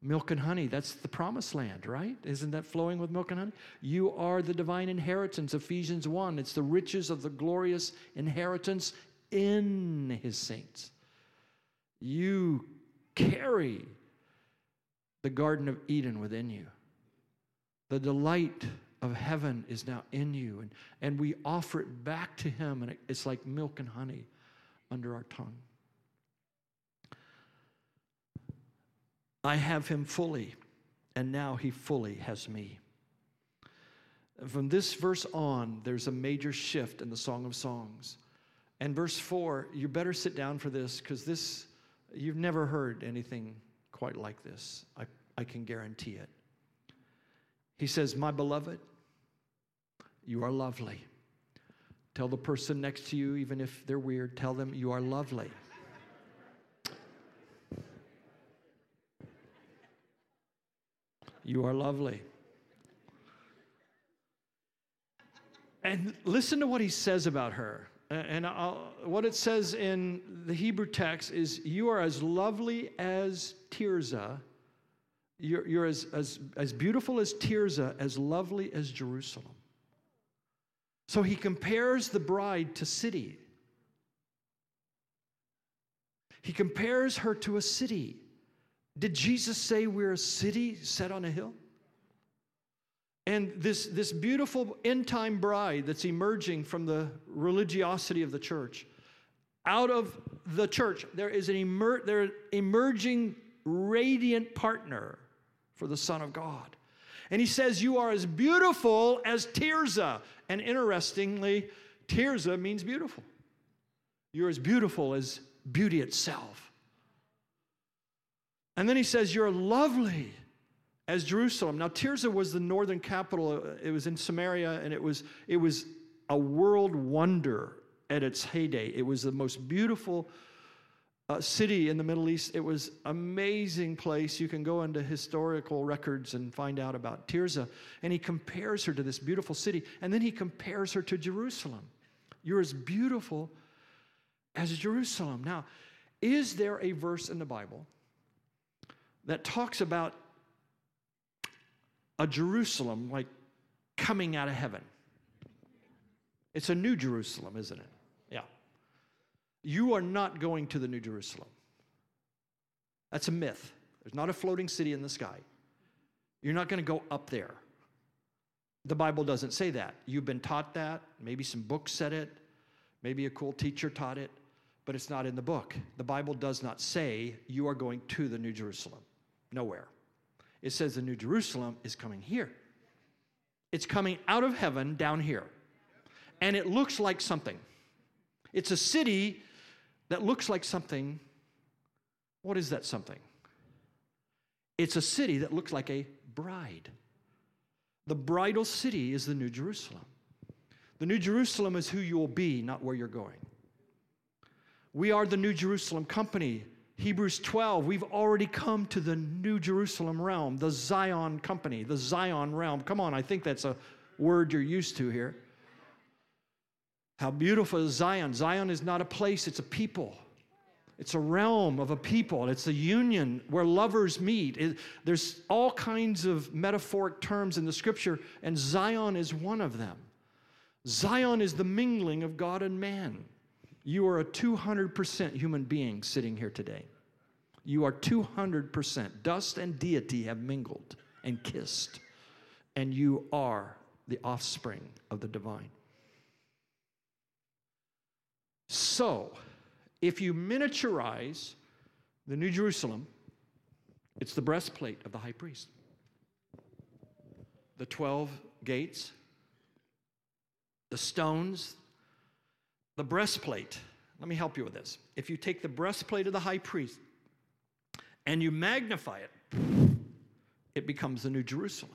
Milk and honey, that's the promised land, right? Isn't that flowing with milk and honey? You are the divine inheritance, Ephesians 1. It's the riches of the glorious inheritance in his saints. You carry the Garden of Eden within you. The delight of heaven is now in you, and, and we offer it back to him, and it, it's like milk and honey under our tongue. I have him fully, and now he fully has me. From this verse on, there's a major shift in the Song of Songs. And verse 4, you better sit down for this because this, you've never heard anything quite like this. I, I can guarantee it. He says, My beloved, you are lovely. Tell the person next to you, even if they're weird, tell them you are lovely. You are lovely. And listen to what he says about her. And I'll, what it says in the Hebrew text is, You are as lovely as Tirzah. You're, you're as, as, as beautiful as Tirzah, as lovely as Jerusalem. So he compares the bride to city. He compares her to a city. Did Jesus say we're a city set on a hill? And this, this beautiful end time bride that's emerging from the religiosity of the church, out of the church, there is an emer- there emerging radiant partner for the Son of God. And he says, You are as beautiful as Tirzah. And interestingly, Tirzah means beautiful. You're as beautiful as beauty itself. And then he says, You're lovely as Jerusalem. Now, Tirzah was the northern capital. It was in Samaria, and it was, it was a world wonder at its heyday. It was the most beautiful uh, city in the Middle East. It was amazing place. You can go into historical records and find out about Tirzah. And he compares her to this beautiful city, and then he compares her to Jerusalem. You're as beautiful as Jerusalem. Now, is there a verse in the Bible that talks about a Jerusalem like coming out of heaven. It's a new Jerusalem, isn't it? Yeah. You are not going to the new Jerusalem. That's a myth. There's not a floating city in the sky. You're not going to go up there. The Bible doesn't say that. You've been taught that. Maybe some books said it. Maybe a cool teacher taught it, but it's not in the book. The Bible does not say you are going to the New Jerusalem. Nowhere. It says the New Jerusalem is coming here. It's coming out of heaven down here. And it looks like something. It's a city that looks like something. What is that something? It's a city that looks like a bride. The bridal city is the New Jerusalem. The New Jerusalem is who you will be, not where you're going. We are the New Jerusalem company Hebrews 12, we've already come to the New Jerusalem realm, the Zion company, the Zion realm. Come on, I think that's a word you're used to here. How beautiful is Zion? Zion is not a place, it's a people. It's a realm of a people. It's a union where lovers meet. It, there's all kinds of metaphoric terms in the scripture, and Zion is one of them. Zion is the mingling of God and man. You are a 200% human being sitting here today. You are 200%. Dust and deity have mingled and kissed, and you are the offspring of the divine. So, if you miniaturize the New Jerusalem, it's the breastplate of the high priest. The 12 gates, the stones, the breastplate, let me help you with this. If you take the breastplate of the high priest and you magnify it, it becomes the New Jerusalem.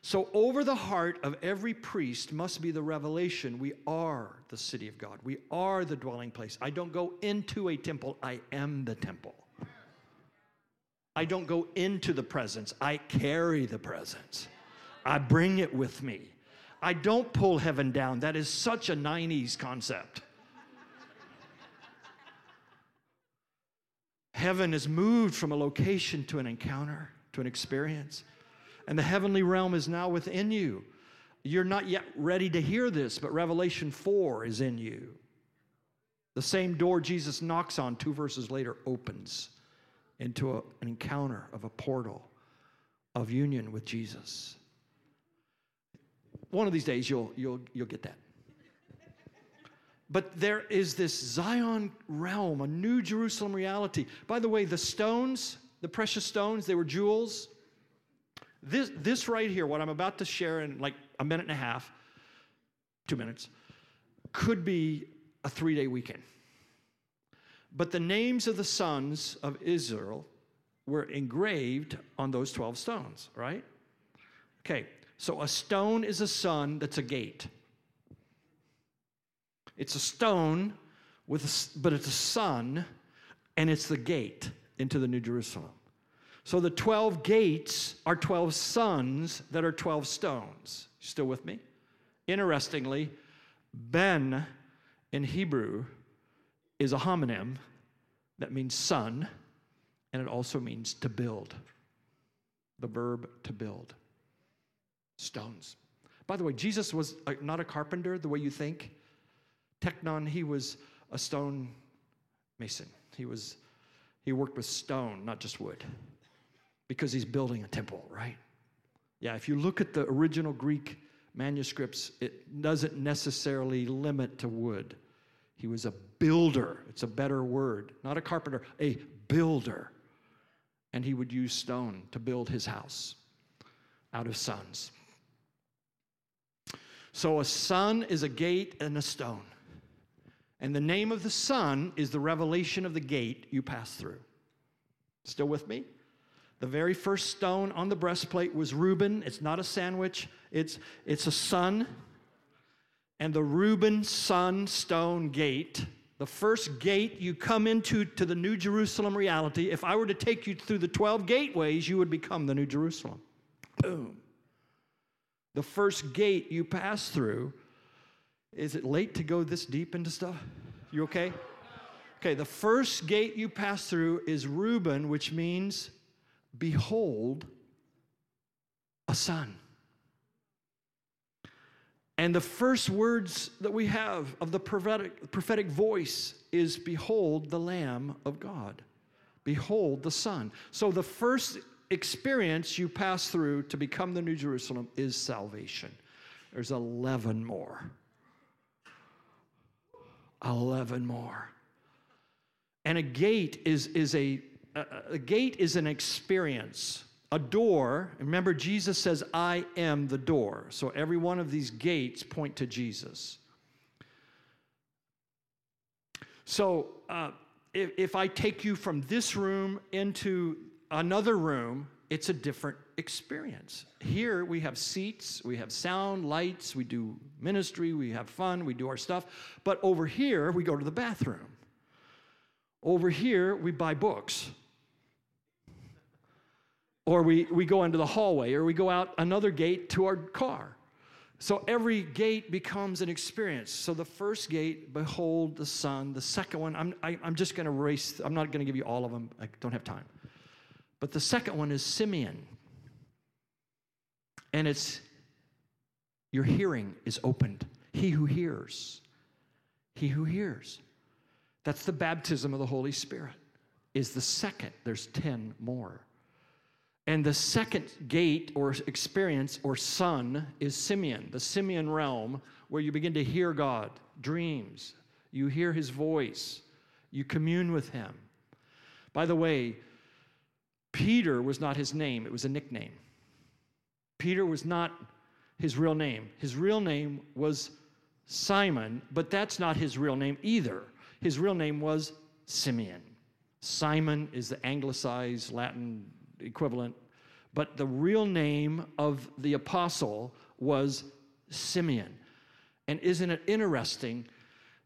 So, over the heart of every priest must be the revelation we are the city of God. We are the dwelling place. I don't go into a temple, I am the temple. I don't go into the presence, I carry the presence. I bring it with me. I don't pull heaven down. That is such a 90s concept. heaven is moved from a location to an encounter, to an experience. And the heavenly realm is now within you. You're not yet ready to hear this, but Revelation 4 is in you. The same door Jesus knocks on two verses later opens into a, an encounter of a portal of union with Jesus. One of these days you'll, you'll, you'll get that. But there is this Zion realm, a new Jerusalem reality. By the way, the stones, the precious stones, they were jewels. This, this right here, what I'm about to share in like a minute and a half, two minutes, could be a three day weekend. But the names of the sons of Israel were engraved on those 12 stones, right? Okay, so a stone is a son that's a gate. It's a stone with a, but it's a son and it's the gate into the New Jerusalem. So the 12 gates are 12 sons that are 12 stones. Still with me? Interestingly, Ben in Hebrew is a homonym that means son, and it also means to build. The verb to build. Stones. By the way, Jesus was uh, not a carpenter the way you think. Tekton, he was a stone mason. He was he worked with stone, not just wood. Because he's building a temple, right? Yeah, if you look at the original Greek manuscripts, it doesn't necessarily limit to wood. He was a builder. It's a better word. Not a carpenter, a builder. And he would use stone to build his house out of sons. So a son is a gate and a stone. And the name of the son is the revelation of the gate you pass through. Still with me? The very first stone on the breastplate was Reuben. It's not a sandwich, it's, it's a son. And the Reuben son stone gate, the first gate you come into to the New Jerusalem reality, if I were to take you through the 12 gateways, you would become the New Jerusalem. Boom. The first gate you pass through is it late to go this deep into stuff? You okay? Okay, the first gate you pass through is Reuben, which means, behold, a son. And the first words that we have of the prophetic, prophetic voice is, Behold the Lamb of God. Behold the Son. So the first experience you pass through to become the New Jerusalem is salvation. There's 11 more. 11 more. And a gate is, is a, a, a gate is an experience. A door, remember, Jesus says, I am the door. So every one of these gates point to Jesus. So uh, if, if I take you from this room into another room, it's a different experience. Here we have seats, we have sound, lights, we do ministry, we have fun, we do our stuff. But over here, we go to the bathroom. Over here, we buy books. Or we, we go into the hallway, or we go out another gate to our car. So every gate becomes an experience. So the first gate, behold the sun. The second one, I'm, I, am i am just going to race, I'm not going to give you all of them, I don't have time. But the second one is Simeon. And it's your hearing is opened. He who hears, he who hears. That's the baptism of the Holy Spirit, is the second. There's 10 more. And the second gate or experience or son is Simeon, the Simeon realm, where you begin to hear God, dreams. You hear his voice, you commune with him. By the way, Peter was not his name, it was a nickname. Peter was not his real name. His real name was Simon, but that's not his real name either. His real name was Simeon. Simon is the anglicized Latin equivalent, but the real name of the apostle was Simeon. And isn't it interesting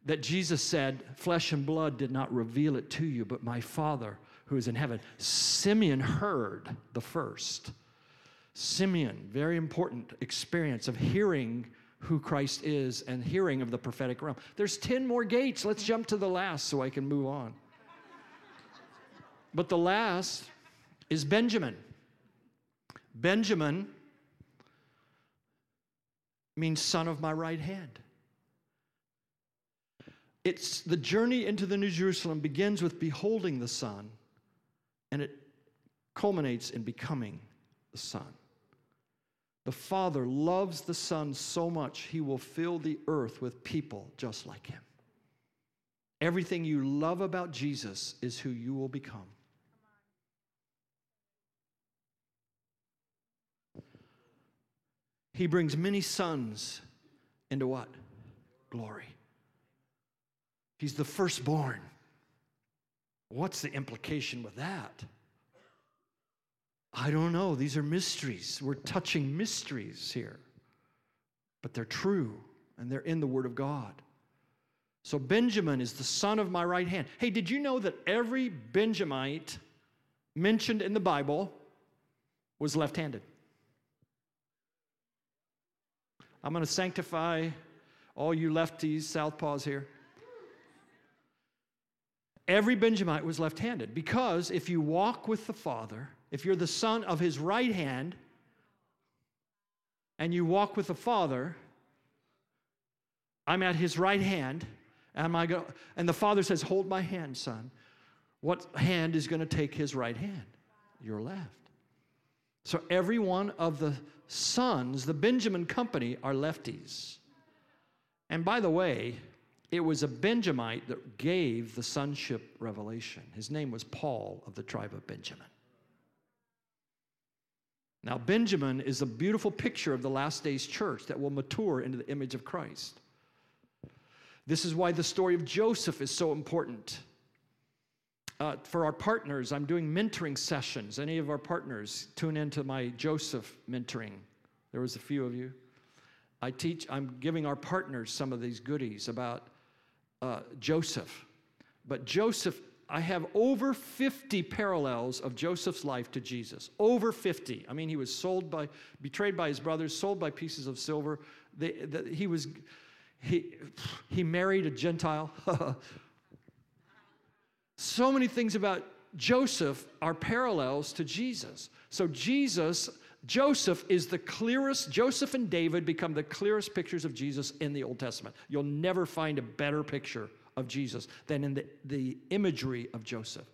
that Jesus said, Flesh and blood did not reveal it to you, but my Father who is in heaven. Simeon heard the first. Simeon, very important experience of hearing who Christ is and hearing of the prophetic realm. There's 10 more gates. Let's jump to the last so I can move on. But the last is Benjamin. Benjamin means son of my right hand. It's the journey into the New Jerusalem begins with beholding the Son, and it culminates in becoming the Son. The Father loves the Son so much, He will fill the earth with people just like Him. Everything you love about Jesus is who you will become. He brings many sons into what? Glory. He's the firstborn. What's the implication with that? I don't know. These are mysteries. We're touching mysteries here. But they're true and they're in the Word of God. So Benjamin is the son of my right hand. Hey, did you know that every Benjamite mentioned in the Bible was left handed? I'm going to sanctify all you lefties, southpaws here. Every Benjamite was left handed because if you walk with the Father, if you're the son of his right hand, and you walk with the Father, I'm at his right hand, and, I go, and the Father says, Hold my hand, son. What hand is going to take his right hand? Your left. So every one of the sons, the Benjamin company, are lefties. And by the way, it was a Benjamite that gave the sonship revelation. His name was Paul of the tribe of Benjamin. Now, Benjamin is a beautiful picture of the last days church that will mature into the image of Christ. This is why the story of Joseph is so important. Uh, for our partners, I'm doing mentoring sessions. Any of our partners tune into my Joseph mentoring? There was a few of you. I teach, I'm giving our partners some of these goodies about uh, Joseph. But Joseph, I have over 50 parallels of Joseph's life to Jesus. Over 50. I mean, he was sold by, betrayed by his brothers, sold by pieces of silver. They, the, he was, he, he married a Gentile. so many things about Joseph are parallels to Jesus. So Jesus, Joseph is the clearest, Joseph and David become the clearest pictures of Jesus in the Old Testament. You'll never find a better picture of Jesus than in the, the imagery of Joseph.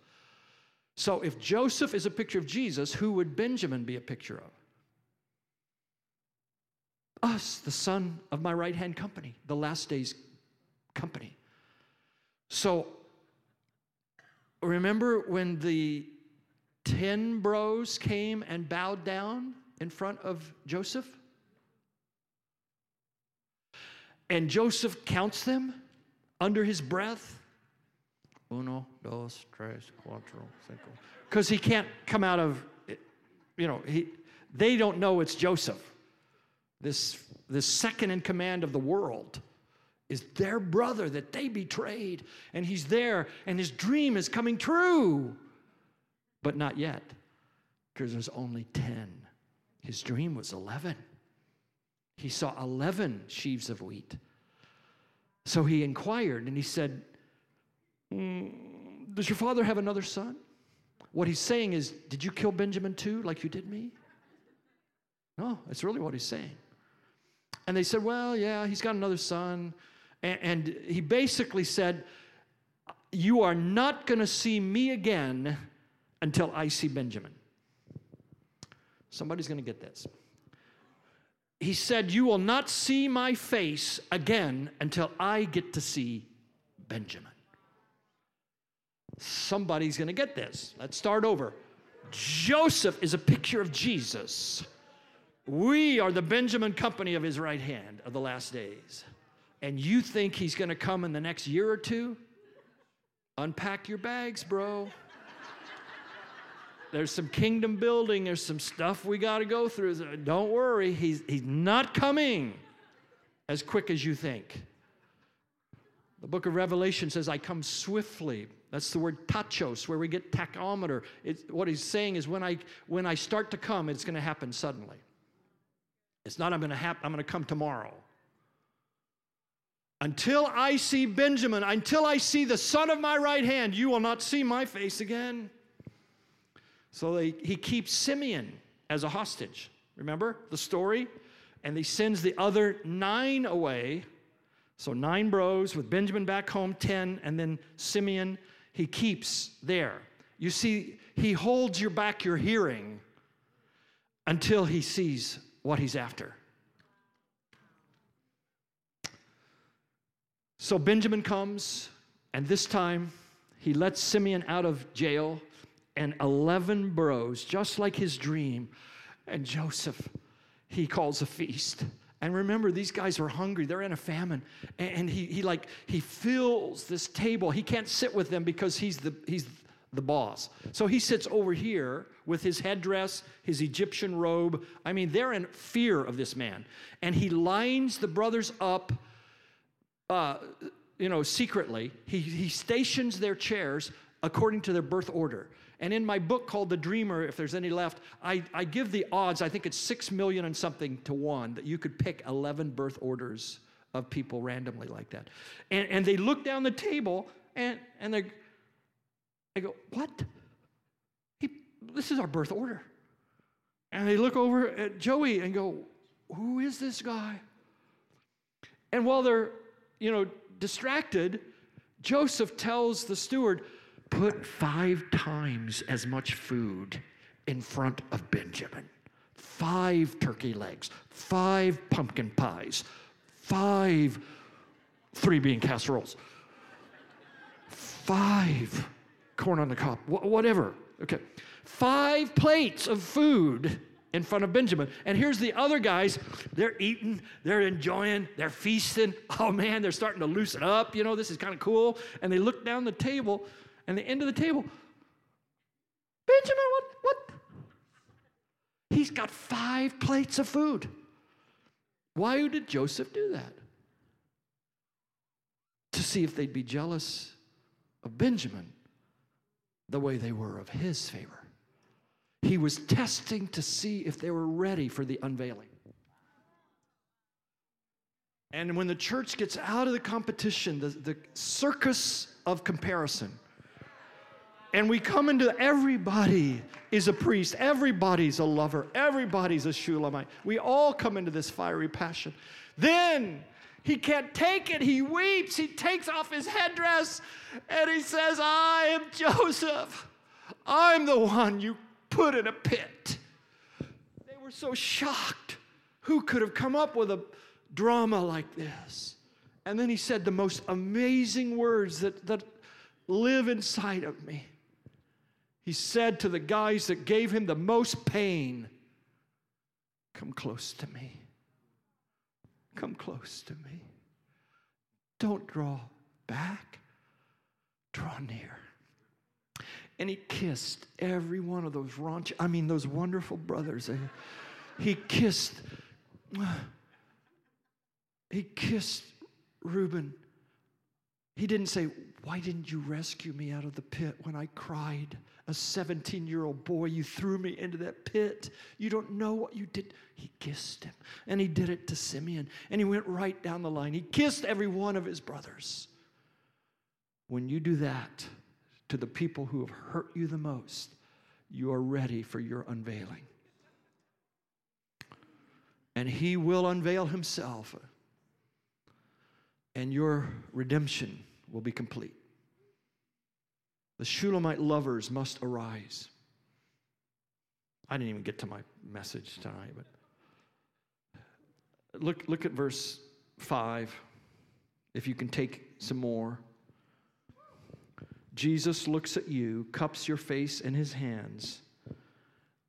So if Joseph is a picture of Jesus, who would Benjamin be a picture of? Us, the son of my right hand company, the last days company. So remember when the 10 bros came and bowed down in front of Joseph? And Joseph counts them under his breath. Uno, dos, tres, cuatro, cinco. Because he can't come out of, you know, he, they don't know it's Joseph. This, this second in command of the world is their brother that they betrayed. And he's there, and his dream is coming true. But not yet, because there's only 10. His dream was 11. He saw 11 sheaves of wheat. So he inquired and he said, mm, Does your father have another son? What he's saying is, Did you kill Benjamin too, like you did me? No, that's really what he's saying. And they said, Well, yeah, he's got another son. And, and he basically said, You are not going to see me again until I see Benjamin. Somebody's going to get this he said, You will not see my face again until I get to see Benjamin. Somebody's going to get this. Let's start over. Joseph is a picture of Jesus. We are the Benjamin company of his right hand of the last days. And you think he's going to come in the next year or two? Unpack your bags, bro. There's some kingdom building. There's some stuff we got to go through. Don't worry, he's, he's not coming as quick as you think. The book of Revelation says, I come swiftly. That's the word tachos, where we get tachometer. It's, what he's saying is when I, when I start to come, it's going to happen suddenly. It's not I'm going to happen, I'm going to come tomorrow. Until I see Benjamin, until I see the son of my right hand, you will not see my face again. So they, he keeps Simeon as a hostage. Remember the story? And he sends the other nine away. So nine bros with Benjamin back home, 10, and then Simeon he keeps there. You see, he holds your back your hearing until he sees what he's after. So Benjamin comes, and this time he lets Simeon out of jail, and 11 bros, just like his dream, and Joseph, he calls a feast. And remember, these guys are hungry. They're in a famine. And he, he like, he fills this table. He can't sit with them because he's the, he's the boss. So he sits over here with his headdress, his Egyptian robe. I mean, they're in fear of this man. And he lines the brothers up, uh, you know, secretly. He, he stations their chairs according to their birth order. And in my book called The Dreamer, if there's any left, I, I give the odds, I think it's six million and something to one, that you could pick 11 birth orders of people randomly like that. And, and they look down the table and, and they, go, What? He, this is our birth order. And they look over at Joey and go, Who is this guy? And while they're, you know, distracted, Joseph tells the steward, put five times as much food in front of Benjamin five turkey legs, five pumpkin pies, five three bean casseroles, five corn on the cob, wh- whatever. Okay. Five plates of food in front of Benjamin. And here's the other guys. They're eating, they're enjoying, they're feasting. Oh man, they're starting to loosen up. You know, this is kind of cool. And they look down the table and the end of the table. Benjamin, what? What? He's got five plates of food. Why did Joseph do that? To see if they'd be jealous of Benjamin the way they were of his favor. He was testing to see if they were ready for the unveiling. And when the church gets out of the competition, the, the circus of comparison, and we come into everybody is a priest, everybody's a lover, everybody's a Shulamite. We all come into this fiery passion. Then he can't take it. He weeps. He takes off his headdress and he says, I am Joseph. I'm the one you put in a pit. They were so shocked. Who could have come up with a drama like this? And then he said the most amazing words that, that live inside of me. He said to the guys that gave him the most pain, Come close to me. Come close to me. Don't draw back, draw near. And he kissed every one of those raunch, I mean, those wonderful brothers. He kissed, he kissed Reuben. He didn't say, Why didn't you rescue me out of the pit when I cried? A 17 year old boy. You threw me into that pit. You don't know what you did. He kissed him. And he did it to Simeon. And he went right down the line. He kissed every one of his brothers. When you do that to the people who have hurt you the most, you are ready for your unveiling. And he will unveil himself, and your redemption will be complete. The Shulamite lovers must arise. I didn't even get to my message tonight, but look, look at verse 5. If you can take some more. Jesus looks at you, cups your face in his hands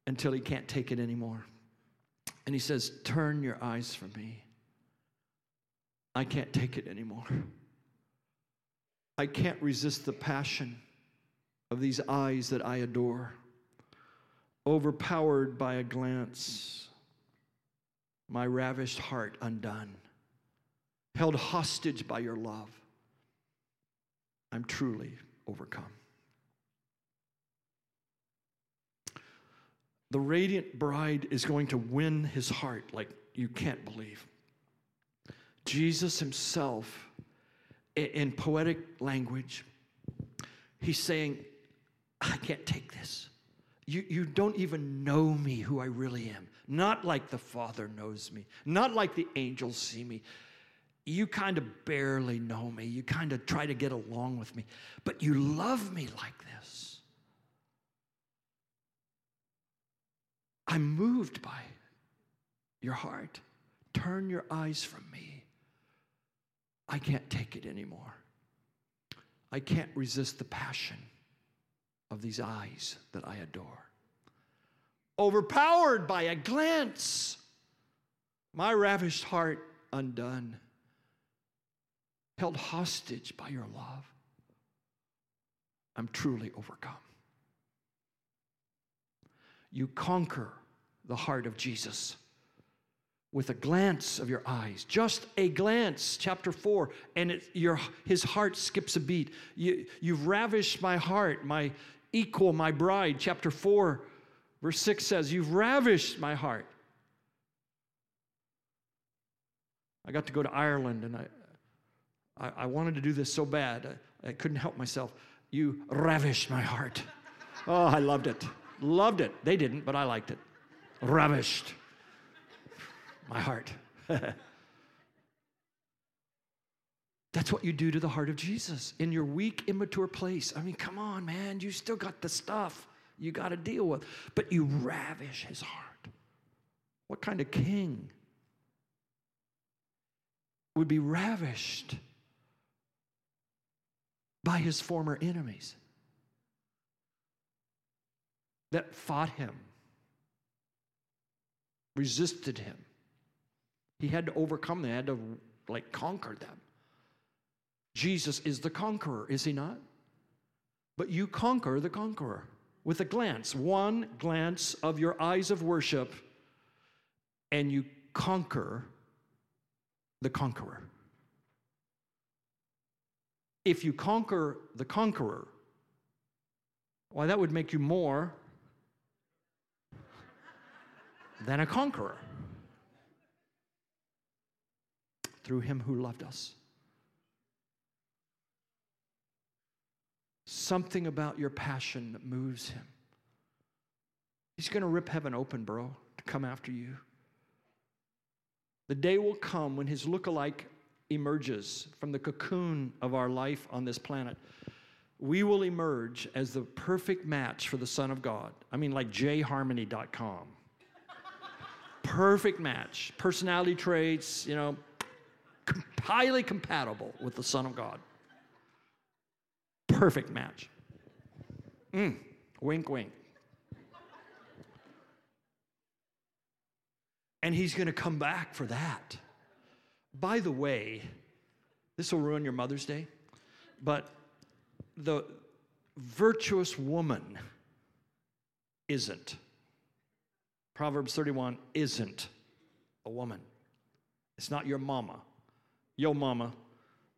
until he can't take it anymore. And he says, Turn your eyes from me. I can't take it anymore. I can't resist the passion of these eyes that I adore, overpowered by a glance, my ravished heart undone, held hostage by your love. I'm truly overcome. The radiant bride is going to win his heart like you can't believe. Jesus himself, in poetic language, he's saying, I can't take this. You, you don't even know me who I really am. Not like the Father knows me, not like the angels see me. You kind of barely know me. You kind of try to get along with me, but you love me like this. I'm moved by your heart. Turn your eyes from me. I can't take it anymore. I can't resist the passion of these eyes that I adore. Overpowered by a glance, my ravished heart undone, held hostage by your love. I'm truly overcome. You conquer the heart of Jesus with a glance of your eyes, just a glance, chapter 4, and it, your, his heart skips a beat. You, you've ravished my heart, my equal, my bride. Chapter 4, verse 6 says, You've ravished my heart. I got to go to Ireland and I, I, I wanted to do this so bad. I, I couldn't help myself. You ravished my heart. Oh, I loved it. Loved it. They didn't, but I liked it. Ravished my heart. That's what you do to the heart of Jesus in your weak, immature place. I mean, come on, man. You still got the stuff you got to deal with, but you ravish his heart. What kind of king would be ravished by his former enemies that fought him, resisted him? He had to overcome them, he had to like conquer them. Jesus is the conqueror, is he not? But you conquer the conqueror with a glance, one glance of your eyes of worship, and you conquer the conqueror. If you conquer the conqueror, why, that would make you more than a conqueror through him who loved us. Something about your passion that moves him. He's going to rip heaven open, bro, to come after you. The day will come when his look-alike emerges from the cocoon of our life on this planet. We will emerge as the perfect match for the Son of God. I mean, like eHarmony.com. perfect match. Personality traits, you know, highly compatible with the Son of God. Perfect match. Mm, wink, wink. And he's going to come back for that. By the way, this will ruin your Mother's Day, but the virtuous woman isn't. Proverbs 31 isn't a woman. It's not your mama. Yo, mama,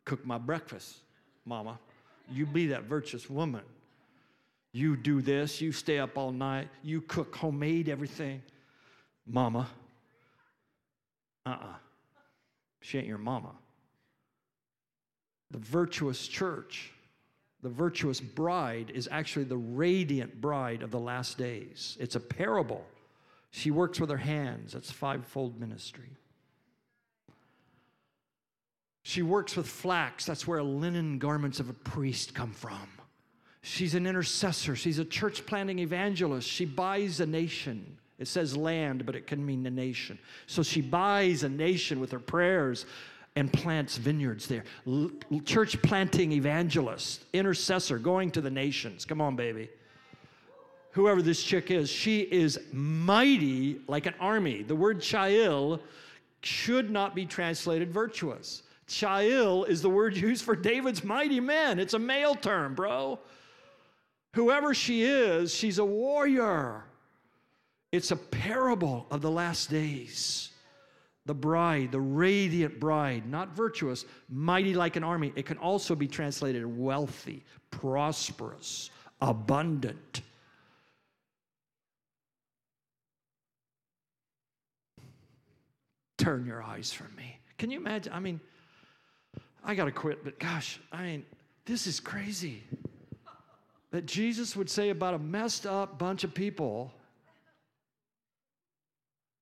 cook my breakfast, mama. You be that virtuous woman. You do this, you stay up all night, you cook homemade everything. Mama. Uh uh-uh. uh She ain't your mama. The virtuous church, the virtuous bride, is actually the radiant bride of the last days. It's a parable. She works with her hands, that's fivefold ministry. She works with flax. That's where linen garments of a priest come from. She's an intercessor. She's a church planting evangelist. She buys a nation. It says land, but it can mean a nation. So she buys a nation with her prayers and plants vineyards there. L- church planting evangelist, intercessor, going to the nations. Come on, baby. Whoever this chick is, she is mighty like an army. The word chail should not be translated virtuous. Chail is the word used for David's mighty men. It's a male term, bro. Whoever she is, she's a warrior. It's a parable of the last days. the bride, the radiant bride, not virtuous, mighty like an army. It can also be translated wealthy, prosperous, abundant. Turn your eyes from me. Can you imagine? I mean, I got to quit, but gosh, I mean, this is crazy. That Jesus would say about a messed up bunch of people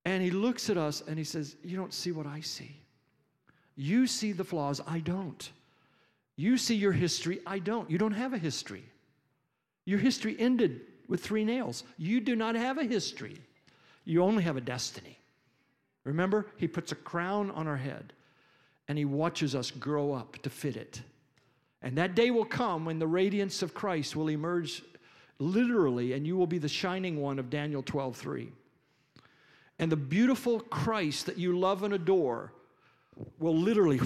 and he looks at us and he says, You don't see what I see. You see the flaws, I don't. You see your history, I don't. You don't have a history. Your history ended with three nails. You do not have a history, you only have a destiny. Remember, he puts a crown on our head and he watches us grow up to fit it. And that day will come when the radiance of Christ will emerge literally, and you will be the shining one of Daniel 12 3. And the beautiful Christ that you love and adore will literally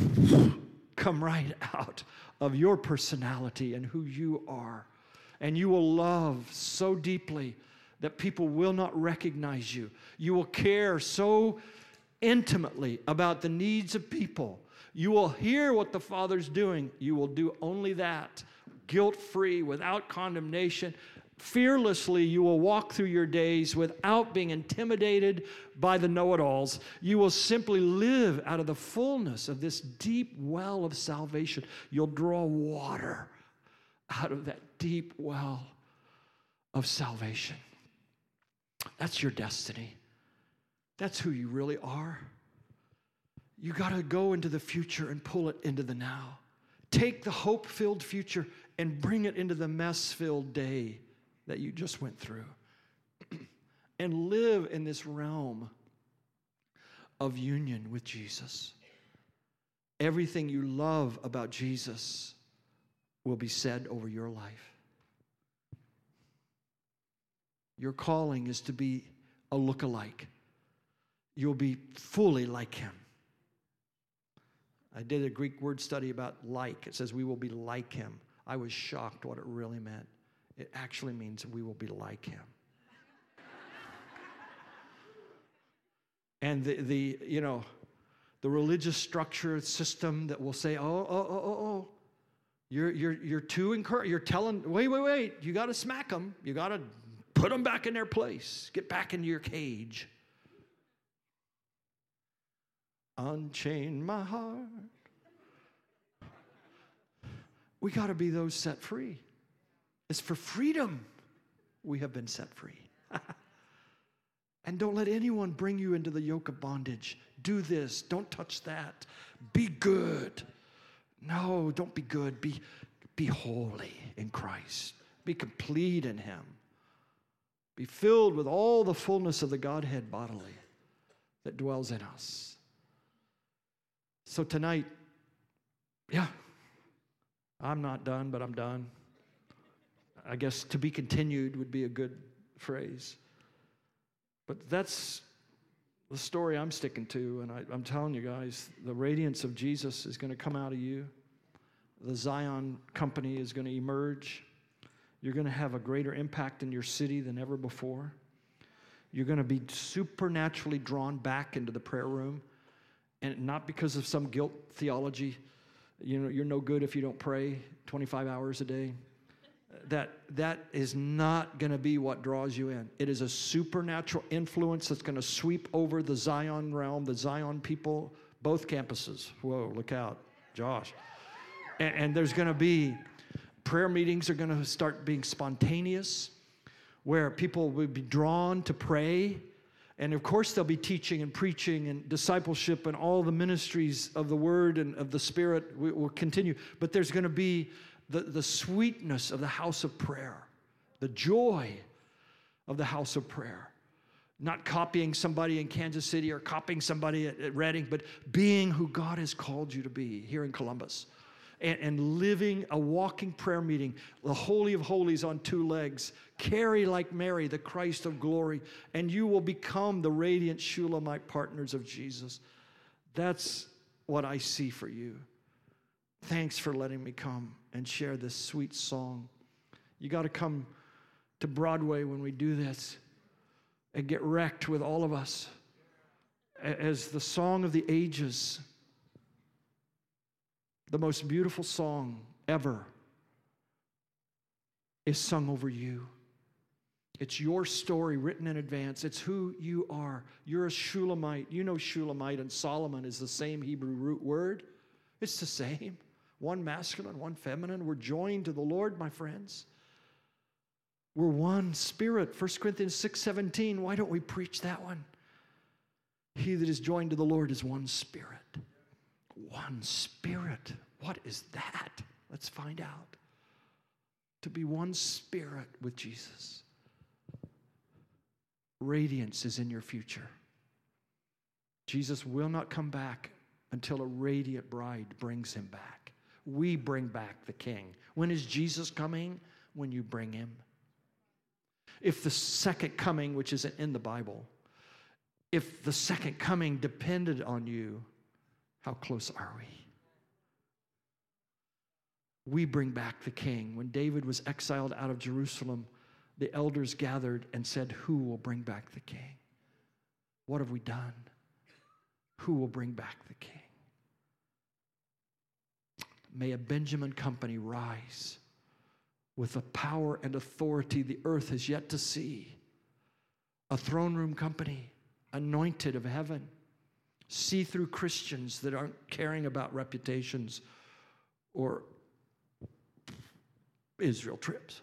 come right out of your personality and who you are. And you will love so deeply that people will not recognize you. You will care so intimately about the needs of people. You will hear what the Father's doing. You will do only that, guilt free, without condemnation, Fearlessly, you will walk through your days without being intimidated by the know it alls. You will simply live out of the fullness of this deep well of salvation. You'll draw water out of that deep well of salvation. That's your destiny. That's who you really are. You got to go into the future and pull it into the now. Take the hope filled future and bring it into the mess filled day that you just went through and live in this realm of union with Jesus. Everything you love about Jesus will be said over your life. Your calling is to be a look-alike. You'll be fully like him. I did a Greek word study about like. It says we will be like him. I was shocked what it really meant. It actually means we will be like him. and the, the, you know, the religious structure system that will say, oh, oh, oh, oh, oh, you're, you're, you're too encouraged. You're telling, wait, wait, wait, you got to smack them. You got to put them back in their place. Get back into your cage. Unchain my heart. We got to be those set free. It's for freedom we have been set free. and don't let anyone bring you into the yoke of bondage. Do this, don't touch that. Be good. No, don't be good. Be, be holy in Christ. Be complete in Him. Be filled with all the fullness of the Godhead bodily that dwells in us. So tonight, yeah, I'm not done, but I'm done. I guess to be continued would be a good phrase. But that's the story I'm sticking to. And I, am telling you guys, the radiance of Jesus is going to come out of you. The Zion company is going to emerge. You're going to have a greater impact in your city than ever before. You're going to be supernaturally drawn back into the prayer room. And not because of some guilt theology. You know, you're no good if you don't pray 25 hours a day that that is not going to be what draws you in. It is a supernatural influence that's going to sweep over the Zion realm, the Zion people, both campuses. Whoa, look out, Josh. And, and there's going to be prayer meetings are going to start being spontaneous, where people will be drawn to pray. And of course, they'll be teaching and preaching and discipleship and all the ministries of the Word and of the Spirit will continue. But there's going to be the, the sweetness of the house of prayer, the joy of the house of prayer. Not copying somebody in Kansas City or copying somebody at, at Redding, but being who God has called you to be here in Columbus. And, and, living a walking prayer meeting, the Holy of Holies on two legs. Carry like Mary, the Christ of glory, and you will become the radiant Shulamite partners of Jesus. That's what I see for you. Thanks for letting me come and share this sweet song. You got to come to Broadway when we do this and get wrecked with all of us as the song of the ages, the most beautiful song ever is sung over you. It's your story written in advance. It's who you are. You're a Shulamite. You know Shulamite and Solomon is the same Hebrew root word. It's the same. One masculine, one feminine. We're joined to the Lord, my friends. We're one spirit. 1 Corinthians 6:17. Why don't we preach that one? He that is joined to the Lord is one spirit. One spirit. What is that? Let's find out. To be one spirit with Jesus. Radiance is in your future. Jesus will not come back until a radiant bride brings him back. We bring back the king. When is Jesus coming? When you bring him. If the second coming, which isn't in the Bible, if the second coming depended on you, how close are we? We bring back the king. When David was exiled out of Jerusalem, the elders gathered and said, Who will bring back the king? What have we done? Who will bring back the king? May a Benjamin company rise with the power and authority the earth has yet to see. A throne room company, anointed of heaven. See through Christians that aren't caring about reputations or Israel trips.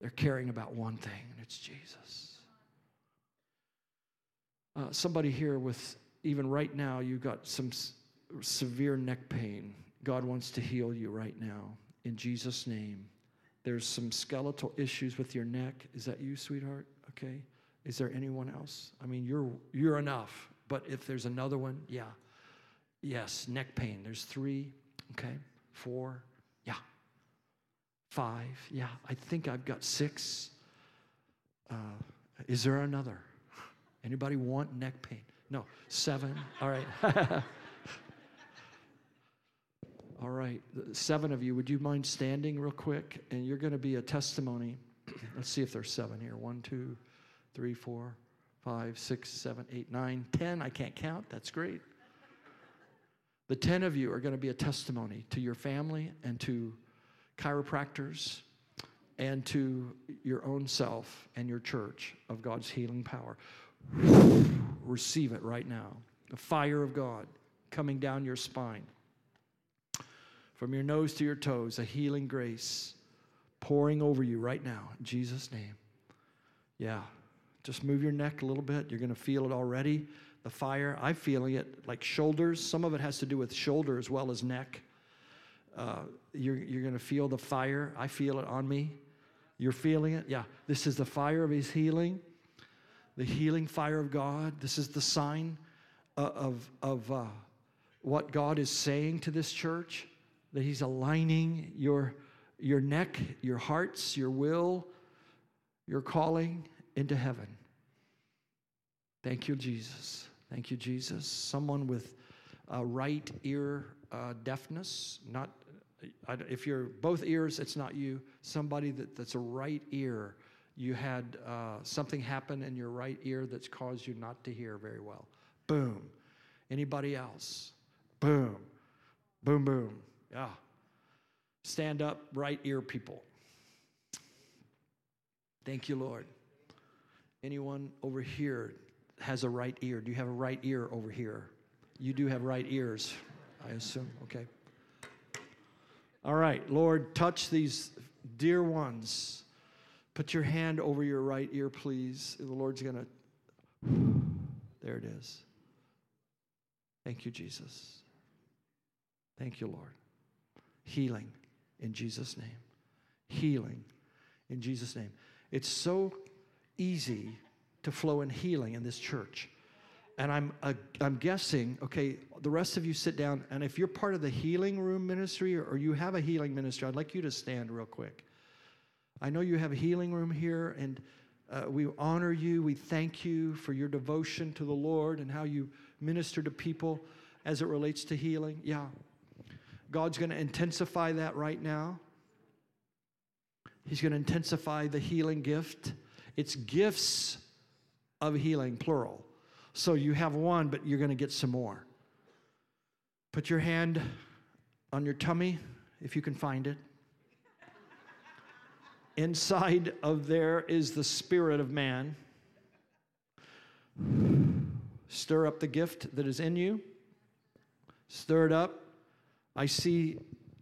They're caring about one thing, and it's Jesus. Uh, somebody here with, even right now, you got some s- severe neck pain. God wants to heal you right now in Jesus' name. There's some skeletal issues with your neck. Is that you, sweetheart? Okay. Is there anyone else? I mean, you're you're enough. But if there's another one, yeah. Yes, neck pain. There's three. Okay. Four. Yeah. Five. Yeah. I think I've got six. Uh, is there another? Anybody want neck pain? No. Seven. All right. All right. Seven of you, would you mind standing real quick? And you're going to be a testimony. Let's see if there's seven here. One, two, three, four, five, six, seven, eight, nine, ten. I can't count. That's great. The 10 of you are going to be a testimony to your family and to chiropractors and to your own self and your church of God's healing power. Receive it right now. The fire of God coming down your spine. From your nose to your toes, a healing grace pouring over you right now in Jesus' name. Yeah. Just move your neck a little bit. You're going to feel it already the fire. I'm feeling it like shoulders. Some of it has to do with shoulder as well as neck. Uh, you're you're going to feel the fire. I feel it on me. You're feeling it? Yeah. This is the fire of His healing, the healing fire of God. This is the sign uh, of, of uh, what God is saying to this church that He's aligning your, your neck, your hearts, your will, your calling into heaven. Thank you, Jesus. Thank you, Jesus. Someone with uh, right ear uh, deafness, not if you're both ears, it's not you. Somebody that, that's a right ear, you had uh, something happen in your right ear that's caused you not to hear very well. Boom. Anybody else? Boom. Boom, boom. Yeah. Stand up, right ear people. Thank you, Lord. Anyone over here has a right ear? Do you have a right ear over here? You do have right ears, I assume. Okay. All right, Lord, touch these dear ones. Put your hand over your right ear, please. The Lord's going to. There it is. Thank you, Jesus. Thank you, Lord. Healing in Jesus' name. Healing in Jesus' name. It's so easy to flow in healing in this church. And I'm, uh, I'm guessing, okay, the rest of you sit down, and if you're part of the healing room ministry or, or you have a healing ministry, I'd like you to stand real quick. I know you have a healing room here, and uh, we honor you. We thank you for your devotion to the Lord and how you minister to people as it relates to healing. Yeah. God's going to intensify that right now. He's going to intensify the healing gift. It's gifts of healing, plural. So you have one, but you're going to get some more. Put your hand on your tummy, if you can find it. Inside of there is the spirit of man. Stir up the gift that is in you. Stir it up. I see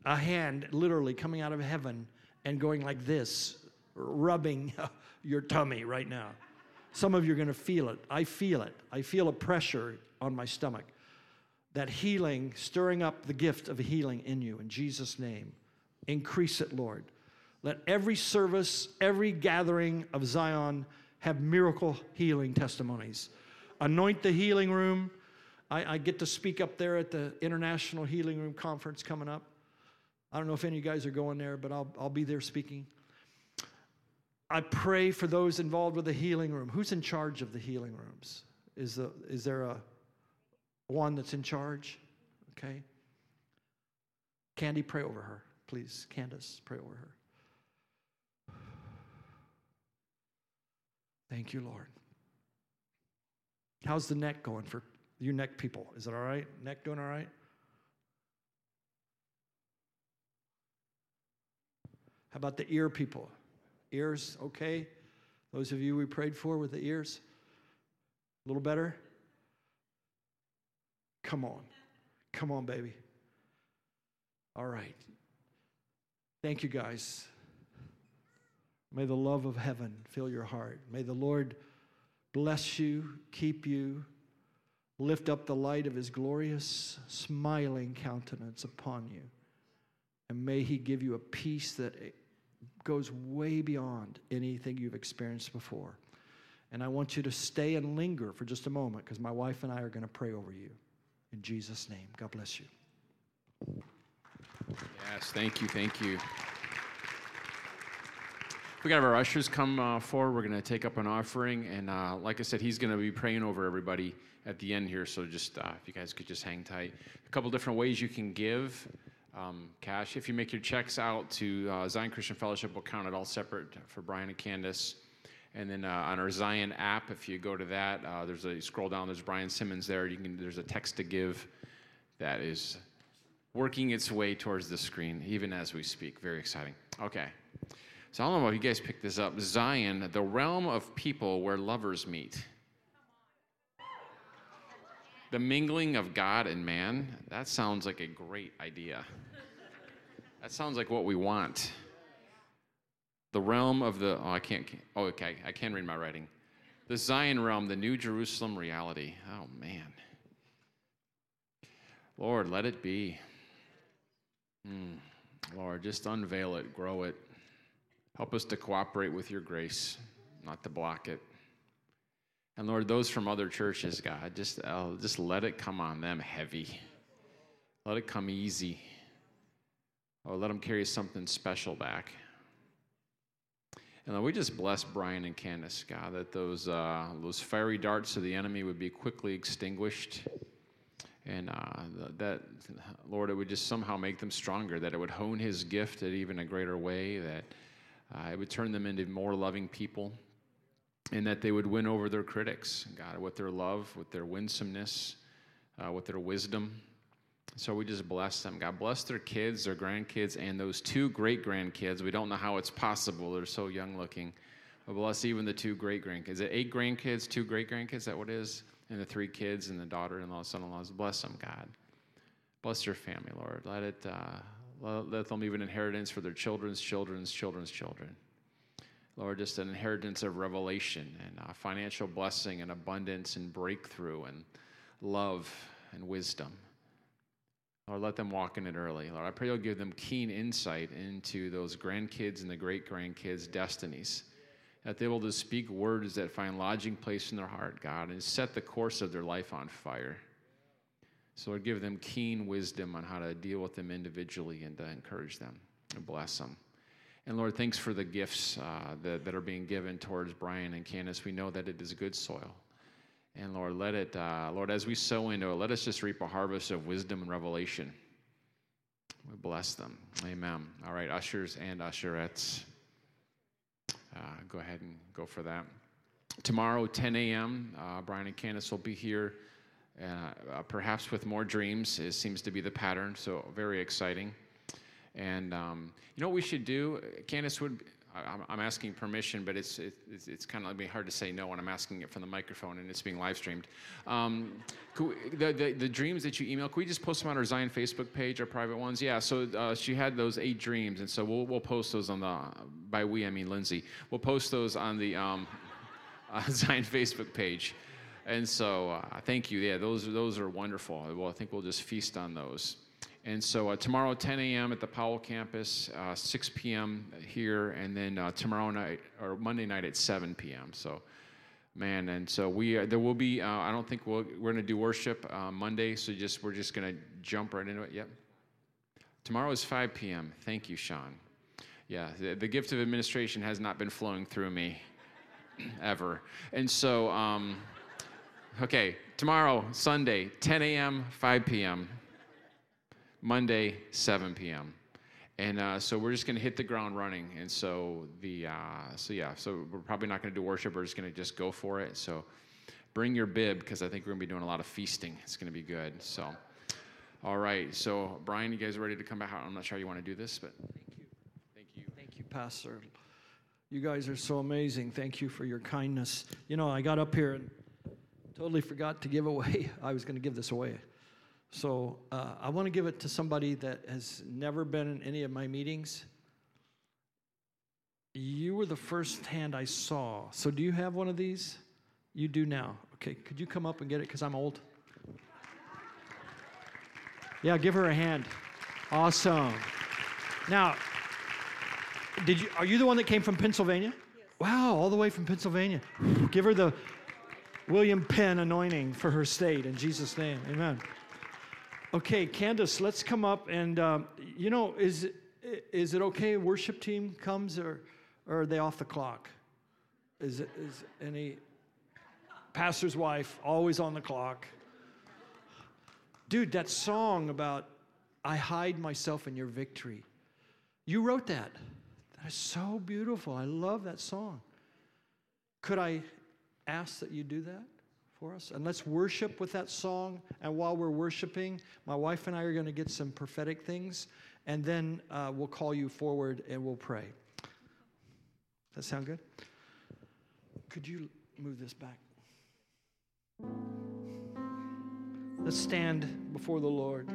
a hand literally coming out of heaven and going like this, rubbing your tummy right now. Some of you are going to feel it. I feel it. I feel a pressure on my stomach. That healing, stirring up the gift of healing in you in Jesus' name. Increase it, Lord. Let every service, every gathering of Zion have miracle healing testimonies. Anoint the healing room. I, I, get to speak up there at the International Healing Room Conference coming up. I don't know if any of you guys are going there, but I'll, I'll be there speaking. I pray for those involved with the healing room. Who's in charge of the healing rooms? Is, the, is there a one that's in charge? Okay. Candy, pray over her, please. Candace, pray over her. Thank you, Lord. How's the neck going for you neck people? Is it all right? Neck doing all right? How about the ear people? Ears, okay? Those of you we prayed for with the ears? A little better? Come on. Come on, baby. All right. Thank you, guys. May the love of heaven fill your heart. May the Lord bless you, keep you, lift up the light of his glorious, smiling countenance upon you. And may he give you a peace that goes way beyond anything you've experienced before. And I want you to stay and linger for just a moment because my wife and I are going to pray over you. In Jesus' name, God bless you. Yes, thank you, thank you. We got our ushers come uh, forward. We're going to take up an offering, and uh, like I said, he's going to be praying over everybody at the end here. So just uh, if you guys could just hang tight. A couple different ways you can give um, cash. If you make your checks out to uh, Zion Christian Fellowship, we'll count it all separate for Brian and Candace. And then uh, on our Zion app, if you go to that, uh, there's a scroll down. There's Brian Simmons there. You can there's a text to give that is working its way towards the screen even as we speak. Very exciting. Okay. So I don't know if you guys picked this up. Zion, the realm of people where lovers meet. The mingling of God and man, that sounds like a great idea. That sounds like what we want. The realm of the, oh, I can't, oh, okay, I can read my writing. The Zion realm, the New Jerusalem reality. Oh, man. Lord, let it be. Mm. Lord, just unveil it, grow it. Help us to cooperate with your grace, not to block it. And Lord, those from other churches, God, just, uh, just let it come on them heavy. Let it come easy. Or let them carry something special back. And Lord, we just bless Brian and Candace, God, that those, uh, those fiery darts of the enemy would be quickly extinguished. And uh, that, Lord, it would just somehow make them stronger, that it would hone his gift in even a greater way, that uh, it would turn them into more loving people, and that they would win over their critics, God, with their love, with their winsomeness, uh, with their wisdom. So we just bless them. God bless their kids, their grandkids, and those two great grandkids. We don't know how it's possible. They're so young looking. But bless even the two great grandkids. Is it eight grandkids, two great grandkids? That what it is? And the three kids and the daughter in law, son in laws. Bless them, God. Bless your family, Lord. Let it, uh, let them leave an inheritance for their children's children's children's children. Lord, just an inheritance of revelation and financial blessing and abundance and breakthrough and love and wisdom. Lord, let them walk in it early. Lord, I pray you'll give them keen insight into those grandkids and the great grandkids' destinies. That they will just speak words that find lodging place in their heart, God, and set the course of their life on fire. So Lord, give them keen wisdom on how to deal with them individually and to encourage them and bless them. And Lord, thanks for the gifts uh, that, that are being given towards Brian and Candace. We know that it is good soil. And Lord, let it, uh, Lord, as we sow into it, let us just reap a harvest of wisdom and revelation. We bless them. Amen. All right, ushers and usherettes, uh, go ahead and go for that. tomorrow, 10 a.m., uh, Brian and Candace will be here, uh, uh, perhaps with more dreams. It seems to be the pattern, so very exciting. And um, you know what we should do? Candace would. I- I'm asking permission, but it's it's, it's kind of hard to say no when I'm asking it from the microphone and it's being live streamed. Um, we- the, the the dreams that you email, could we just post them on our Zion Facebook page, our private ones? Yeah. So uh, she had those eight dreams, and so we'll we'll post those on the by we I mean Lindsay. We'll post those on the um, uh, Zion Facebook page. And so, uh, thank you. Yeah, those those are wonderful. Well, I think we'll just feast on those. And so uh, tomorrow, 10 a.m. at the Powell campus, uh, 6 p.m. here, and then uh, tomorrow night or Monday night at 7 p.m. So, man, and so we uh, there will be. Uh, I don't think we'll, we're going to do worship uh, Monday. So just we're just going to jump right into it. Yep. Tomorrow is 5 p.m. Thank you, Sean. Yeah, the, the gift of administration has not been flowing through me ever. And so, um, okay, tomorrow, Sunday, 10 a.m., 5 p.m., Monday, 7 p.m. And uh, so we're just going to hit the ground running. And so the uh, so yeah, so we're probably not going to do worship. We're just going to just go for it. So bring your bib because I think we're going to be doing a lot of feasting. It's going to be good. So all right. So Brian, you guys ready to come back? I'm not sure how you want to do this, but thank you, thank you. Thank you, Pastor. You guys are so amazing. Thank you for your kindness. You know, I got up here and totally forgot to give away. I was going to give this away. So uh, I want to give it to somebody that has never been in any of my meetings. You were the first hand I saw. So do you have one of these? You do now. Okay, could you come up and get it? Because I'm old. Yeah, give her a hand. Awesome. Now, did you are you the one that came from Pennsylvania? Wow, all the way from Pennsylvania. Give her the William Penn anointing for her state in Jesus' name. Amen. Okay, Candace, let's come up and um, you know, is is it okay? Worship team comes or, or are they off the clock? Is is any pastor's wife always on the clock? Dude, that song about I hide myself in your victory. You wrote that. That is so beautiful. I love that song. Could I ask that you do that for us? And let's worship with that song. And while we're worshiping, my wife and I are going to get some prophetic things. And then uh, we'll call you forward and we'll pray. That sound good? Could you move this back? Let's stand before the Lord.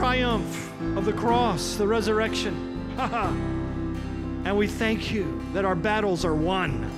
Triumph of the cross, the resurrection. and we thank you that our battles are won.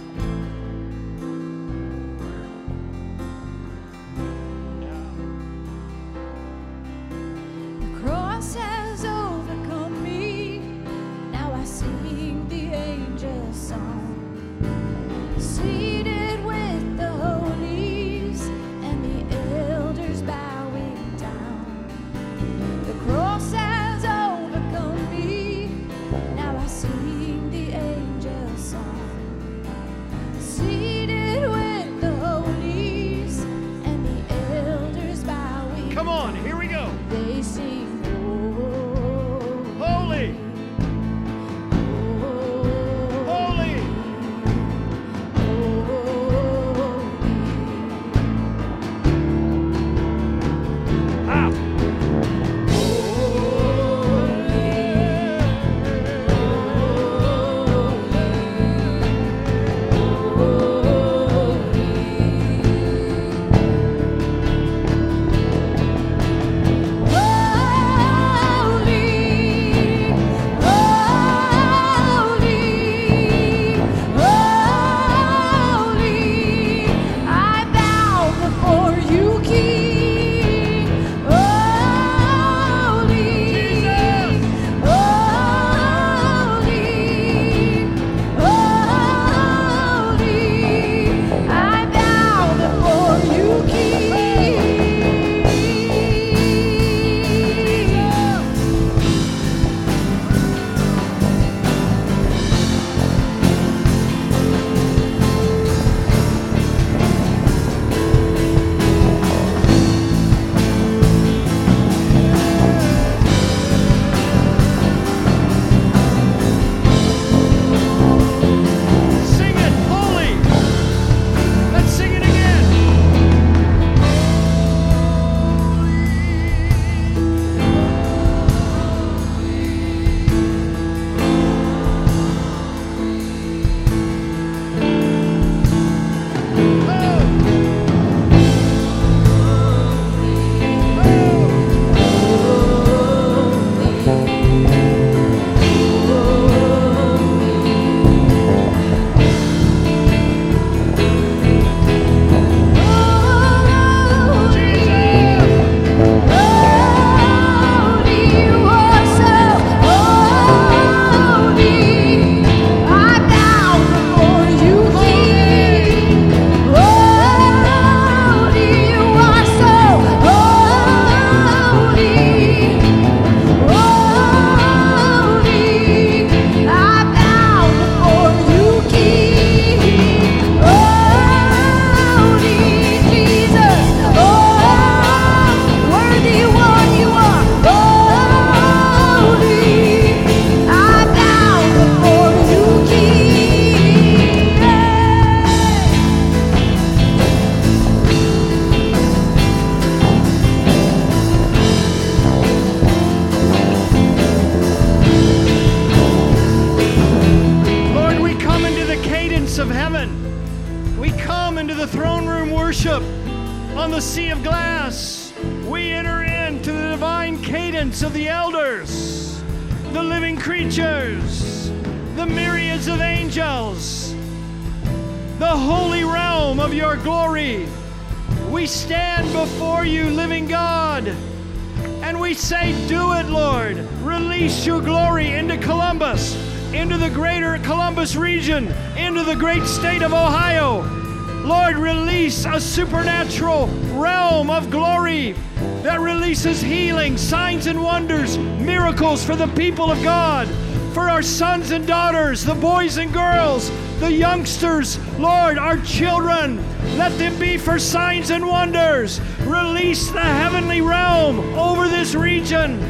Signs and wonders, miracles for the people of God, for our sons and daughters, the boys and girls, the youngsters, Lord, our children. Let them be for signs and wonders. Release the heavenly realm over this region.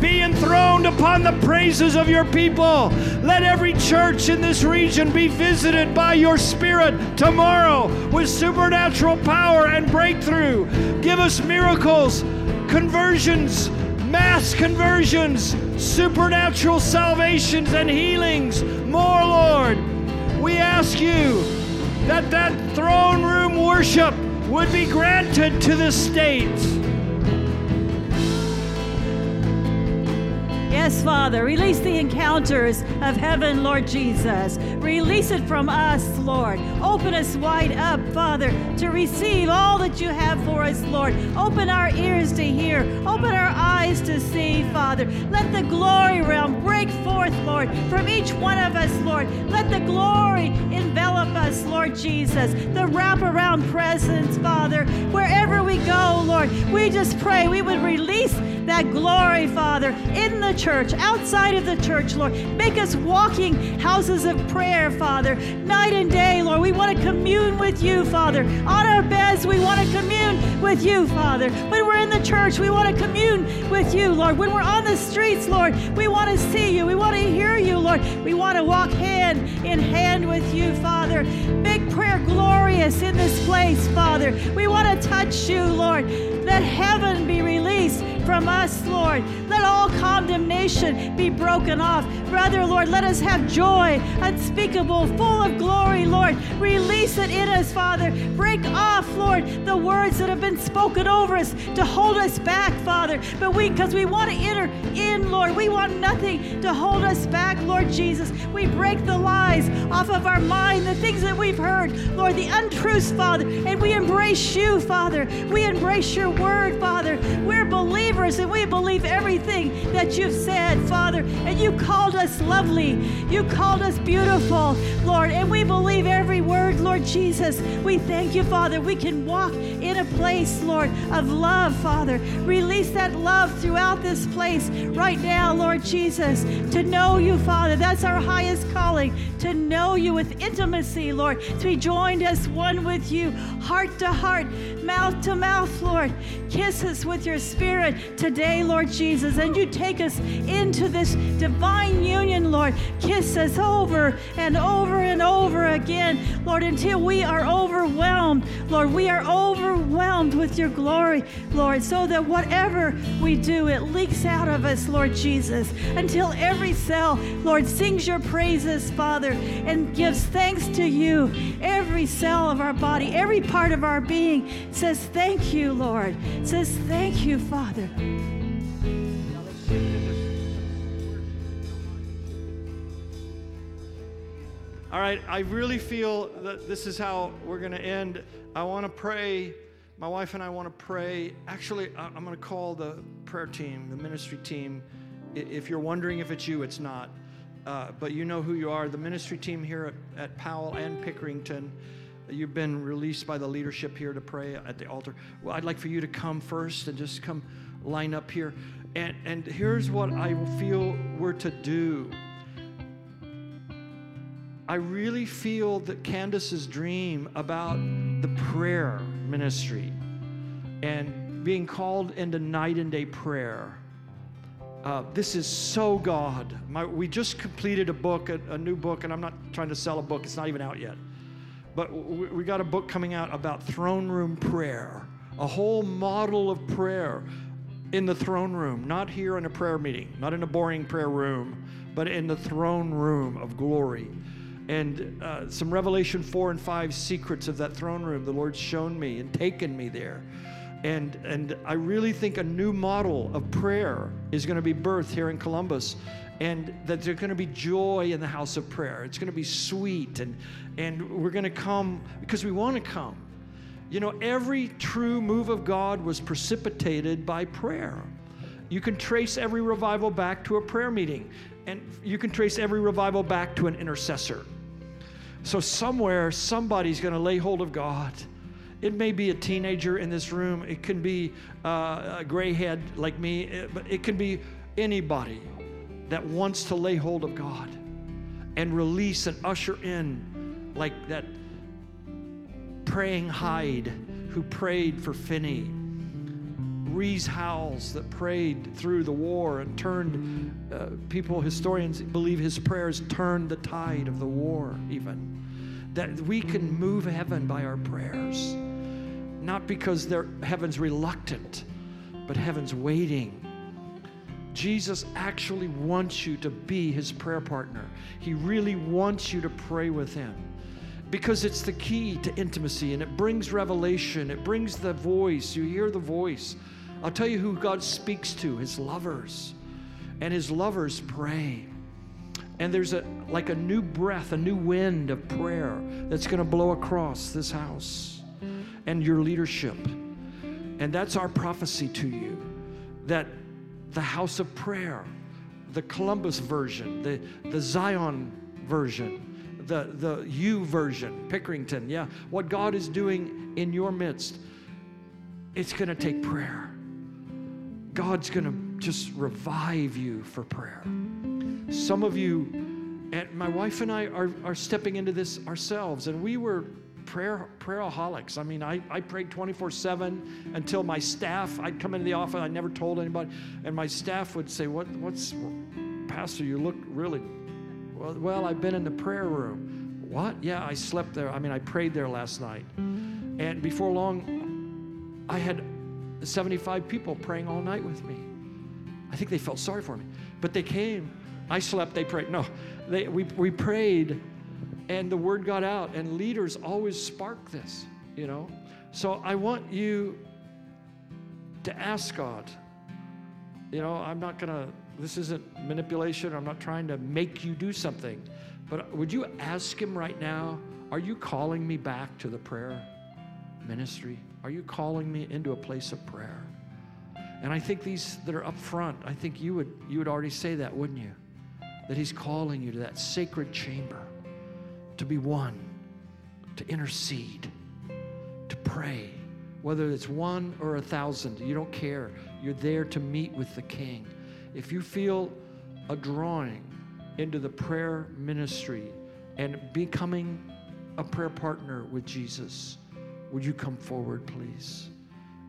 Be enthroned upon the praises of your people. Let every church in this region be visited by your Spirit tomorrow with supernatural power and breakthrough. Give us miracles, conversions, mass conversions, supernatural salvations and healings. More, Lord. We ask you that that throne room worship would be granted to the state. Yes, Father, release the encounters of heaven, Lord Jesus. Release it from us, Lord. Open us wide up, Father, to receive all that you have for us, Lord. Open our ears to hear, open our eyes to see, Father. Let the glory realm break forth, Lord, from each one of us, Lord. Let the glory envelop us, Lord Jesus. The wraparound presence, Father. Wherever we go, Lord, we just pray we would release that glory, Father, in the church, outside of the church, Lord. Make us walking houses of prayer, Father, night and day, Lord. We want to commune with you, Father. On our beds, we want to commune with you, Father. When we're in the church, we want to commune with you, Lord. When we're on the streets, Lord, we want to see you. We want to hear you, Lord. We want to walk hand in hand with you, Father. Make prayer glorious in this place, Father. We want to touch you, Lord. Let heaven be released from us, Lord. Let all condemnation be broken off. Brother, Lord, let us have joy unspeakable, full of glory, Lord. Release it in us, Father. Break off, Lord, the words that have been spoken over us to hold us back, Father. But we, because we want to enter in, Lord, we want nothing to hold us back, Lord Jesus. We break the lies off of our mind, the things that we've heard, Lord, the untruths, Father, and we embrace you, Father. We embrace your word, Father. We're believers and we believe everything that you've said, Father. And you called us lovely. You called us beautiful, Lord. And we believe every word, Lord Jesus. We thank you, Father. We can walk in a place, Lord, of love, Father. Release that love throughout this place right now, Lord Jesus, to know you, Father. That's our highest calling, to know you with intimacy, Lord, to be joined as one with you, heart to heart, mouth to mouth, Lord. Kiss us with your spirit today, Lord Jesus, and you take us into this divine union, Lord. Kiss us over and over and over again, Lord, until we are overwhelmed. Lord, we are overwhelmed with your glory, Lord, so that whatever we do, it leaks out of us, Lord Jesus, until every cell, Lord, sings your praises, Father, and gives thanks to you. Every cell of our body, every part of our being says, Thank you, Lord. Says, Thank you, Father. All right, I really feel that this is how we're going to end. I want to pray. My wife and I want to pray. Actually, I'm going to call the prayer team, the ministry team. If you're wondering if it's you, it's not. Uh, but you know who you are. The ministry team here at, at Powell and Pickerington. You've been released by the leadership here to pray at the altar. Well, I'd like for you to come first and just come line up here. And, and here's what I feel we're to do. I really feel that Candace's dream about the prayer ministry and being called into night and day prayer. Uh, this is so God. My, we just completed a book, a, a new book, and I'm not trying to sell a book, it's not even out yet. But we, we got a book coming out about throne room prayer, a whole model of prayer in the throne room, not here in a prayer meeting, not in a boring prayer room, but in the throne room of glory and uh, some Revelation 4 and 5 secrets of that throne room the Lord's shown me and taken me there. And, and I really think a new model of prayer is going to be birthed here in Columbus. And that there's going to be joy in the house of prayer. It's going to be sweet. And, and we're going to come because we want to come. You know, every true move of God was precipitated by prayer. You can trace every revival back to a prayer meeting, and you can trace every revival back to an intercessor. So, somewhere, somebody's going to lay hold of God. It may be a teenager in this room, it can be uh, a gray head like me, eh, but it can be anybody that wants to lay hold of God and release and usher in, like that praying Hyde who prayed for Finney. Rees Howells that prayed through the war and turned uh, people, historians believe his prayers turned the tide of the war, even. That we can move heaven by our prayers, not because they're, heaven's reluctant, but heaven's waiting. Jesus actually wants you to be his prayer partner. He really wants you to pray with him. because it's the key to intimacy and it brings revelation, it brings the voice. You hear the voice. I'll tell you who God speaks to his lovers. And his lovers pray. And there's a like a new breath, a new wind of prayer that's going to blow across this house and your leadership. And that's our prophecy to you that the house of prayer, the Columbus version, the, the Zion version, the, the U version, Pickerington, yeah, what God is doing in your midst, it's going to take prayer. God's going to just revive you for prayer. Some of you, and my wife and I are, are stepping into this ourselves, and we were prayer prayeraholics. I mean, I, I prayed 24 7 until my staff, I'd come into the office, I never told anybody, and my staff would say, what, What's, Pastor, you look really, well, well, I've been in the prayer room. What? Yeah, I slept there. I mean, I prayed there last night. And before long, I had 75 people praying all night with me. I think they felt sorry for me. But they came. I slept, they prayed. No, they, we, we prayed and the word got out and leaders always spark this you know? So i want you to ask god you know i'm not gonna this isn't manipulation i'm not trying to make you do something but would you ask him right now are you calling me back to the prayer ministry? Are you calling me into a place of prayer? And i think these that are up front i think you would you would already say that wouldn't you? That he's calling you to that sacred chamber to be one, to intercede, to pray. Whether it's one or a thousand, you don't care. You're there to meet with the King. If you feel a drawing into the prayer ministry and becoming a prayer partner with Jesus, would you come forward, please?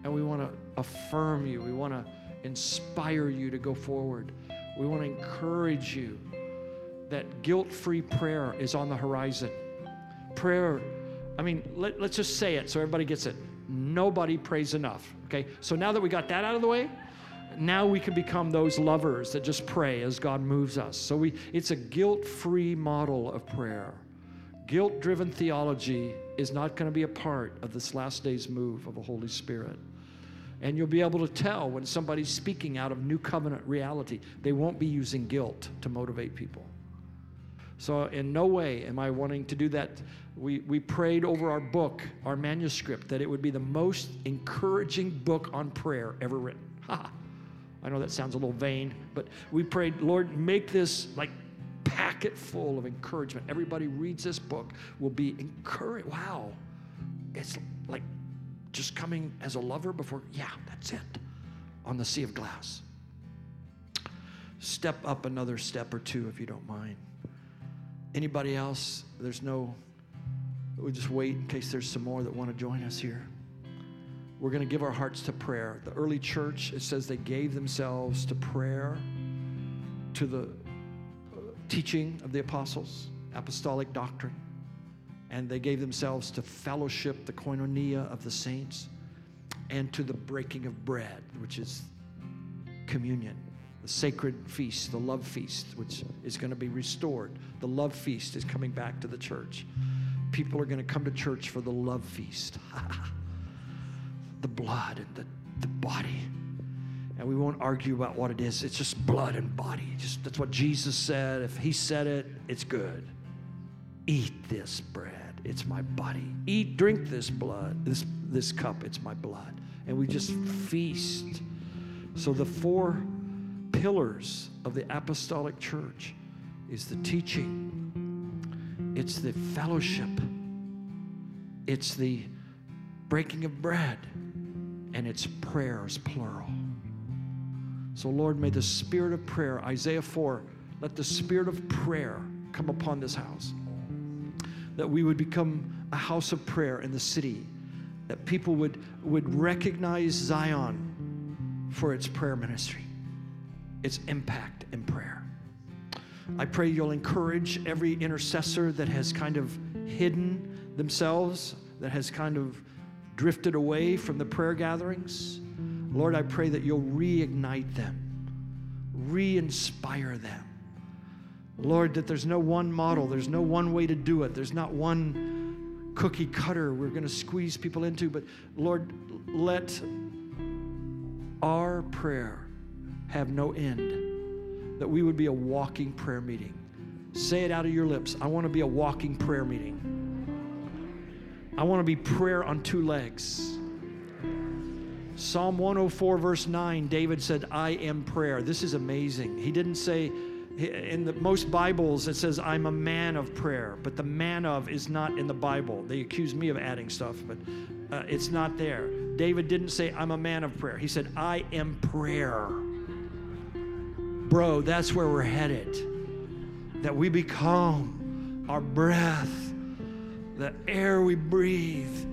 And we want to affirm you. We want to inspire you to go forward. We want to encourage you that guilt free prayer is on the horizon. Prayer, I mean, let, us just say it so everybody gets it. Nobody prays enough, okay? So now that we got that out of the way, now we can become those lovers that just pray as God moves us. So we, it's a guilt free model of prayer. Guilt driven theology is not going to be a part of this last day's move of the Holy Spirit. And you'll be able to tell when somebody's speaking out of new covenant reality. They won't be using guilt to motivate people. So, in no way am I wanting to do that. We, we prayed over our book, our manuscript, that it would be the most encouraging book on prayer ever written. Ha! I know that sounds a little vain, but we prayed, Lord, make this like packet full of encouragement. Everybody reads this book will be encouraged. Wow. It's like just coming as a lover before, yeah, that's it, on the sea of glass. Step up another step or two if you don't mind. Anybody else? There's no, we'll just wait in case there's some more that want to join us here. We're going to give our hearts to prayer. The early church, it says they gave themselves to prayer, to the uh, teaching of the apostles, apostolic doctrine, and they gave themselves to fellowship, the koinonia of the saints, and to the breaking of bread, which is communion the sacred feast, the love feast, which is going to be restored. The love feast is coming back to the church. People are going to come to church for the love feast. the blood and the, the body. And we won't argue about what it is. It's just blood and body. Just that's what Jesus said. If he said it, it's good. Eat this bread. It's my body. Eat, drink this blood, this this cup, it's my blood. And we just feast. So the four pillars of the apostolic church is the teaching, it's the fellowship, it's the breaking of bread, and it's prayers, plural. So, Lord, may the spirit of prayer, Isaiah 4, let the spirit of prayer come upon this house. That we would become a house of prayer in the city. That people would, would recognize Zion for its prayer ministry its impact in prayer. I pray you'll encourage every intercessor that has kind of hidden themselves, that has kind of drifted away from the prayer gatherings. Lord, I pray that you'll reignite them, re inspire them. Lord, that there's no one model, there's no one way to do it, there's not one cookie cutter we're going to squeeze people into, but Lord, let our prayer have no end, that we would be a walking prayer meeting. Say it out of your lips. I want to be a walking prayer meeting. I want to be prayer on two legs. Psalm 104, verse 9, David said, I am prayer. This is amazing. He didn't say, in the most Bibles, it says, I'm a man of prayer, but the man of is not in the Bible. They accuse me of adding stuff, but uh, it's not there. David didn't say, I'm a man of prayer. He said, I am prayer. Bro, that's where we're headed. That we become our breath, the air we breathe.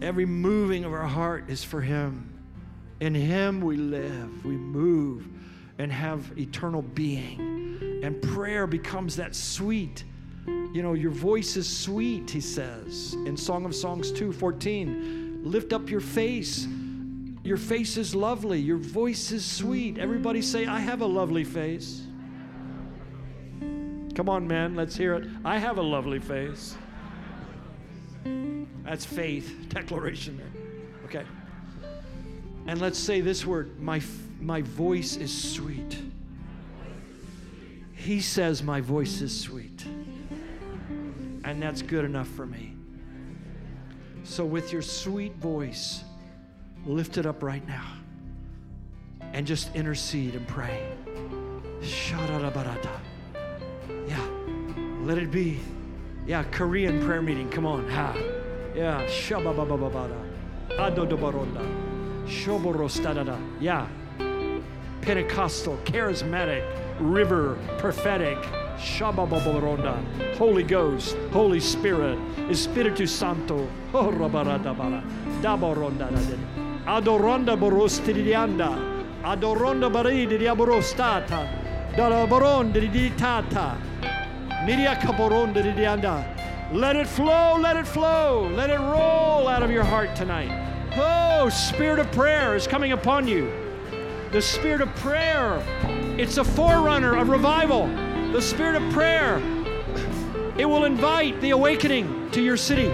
Every moving of our heart is for Him. In Him we live, we move, and have eternal being. And prayer becomes that sweet. You know, your voice is sweet, he says in Song of Songs 2 14. Lift up your face. Your face is lovely. Your voice is sweet. Everybody say, I have a lovely face. Come on, man, let's hear it. I have a lovely face. That's faith declaration there. Okay. And let's say this word my, my voice is sweet. He says my voice is sweet. And that's good enough for me. So, with your sweet voice, lift it up right now and just intercede and pray. Yeah, let it be. Yeah, Korean prayer meeting. Come on. Ha. Yeah. Shababababada. Adodobaronda. Shoborostadada. Yeah. Pentecostal, charismatic, river, prophetic. Shabababaronda. Holy Ghost, Holy Spirit, Espiritu Santo. Oh, rabaradabara. Daboronda. Adoronda borostidianda. Adoronda baridi diaborostata. Dalaboronda. Miria kaboronda di dianda. Let it flow, let it flow, let it roll out of your heart tonight. Oh, spirit of prayer is coming upon you. The spirit of prayer, it's a forerunner of revival. The spirit of prayer, it will invite the awakening to your city.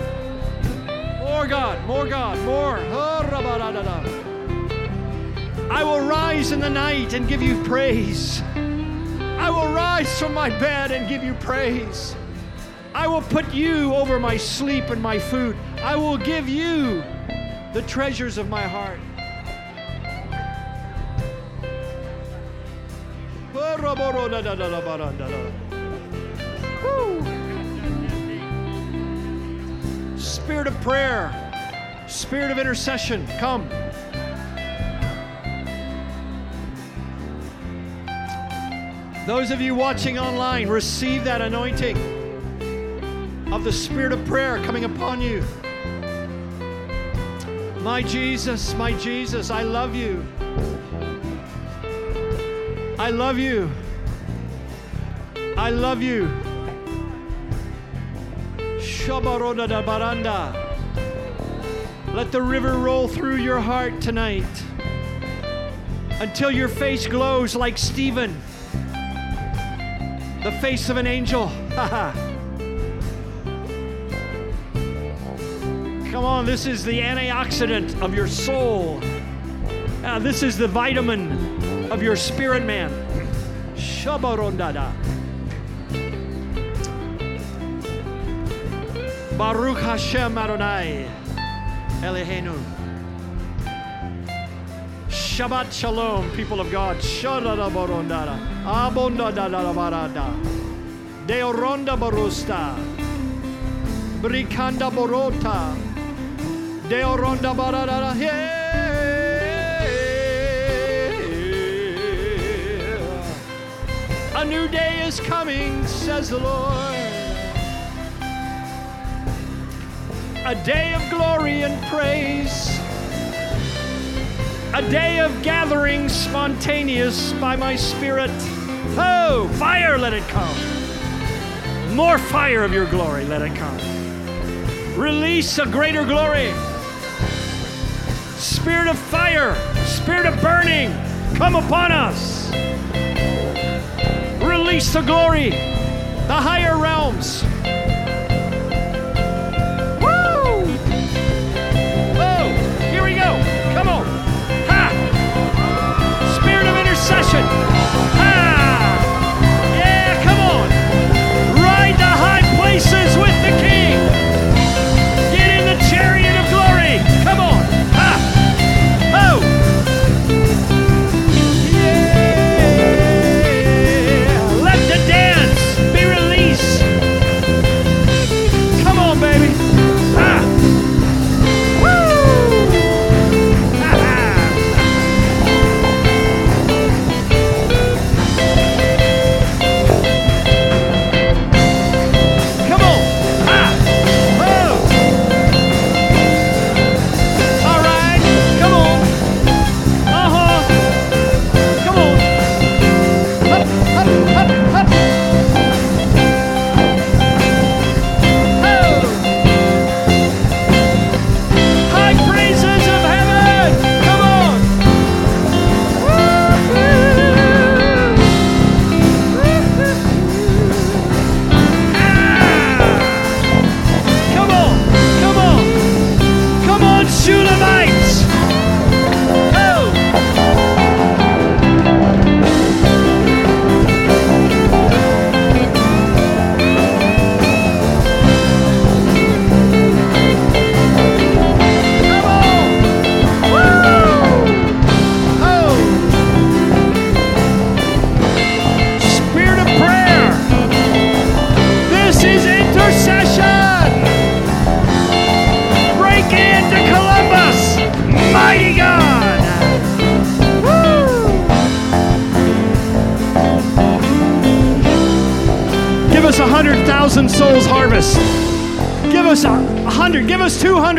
More God, more God, more. Oh. I will rise in the night and give you praise. I will rise from my bed and give you praise. I will put you over my sleep and my food. I will give you the treasures of my heart. Oh, Woo. Spirit of prayer, spirit of intercession, come. Those of you watching online, receive that anointing of the spirit of prayer coming upon you. My Jesus, my Jesus, I love you. I love you. I love you. Shabaroda da baranda. Let the river roll through your heart tonight until your face glows like Stephen, the face of an angel. Come on, this is the antioxidant of your soul. Uh, this is the vitamin of your spirit man. Shabarondada. Baruch Hashem Adonai Eloheinu. Shabbat Shalom, people of God. Shadada Borondada. Abondada Barada. Deoronda Barusta. Brikanda Borota. Deoronda Barada. Yeah. A new day is coming, says the Lord. A day of glory and praise. A day of gathering spontaneous by my spirit. Oh, fire, let it come. More fire of your glory, let it come. Release a greater glory. Spirit of fire, spirit of burning, come upon us. Release the glory, the higher realms. session. Hey!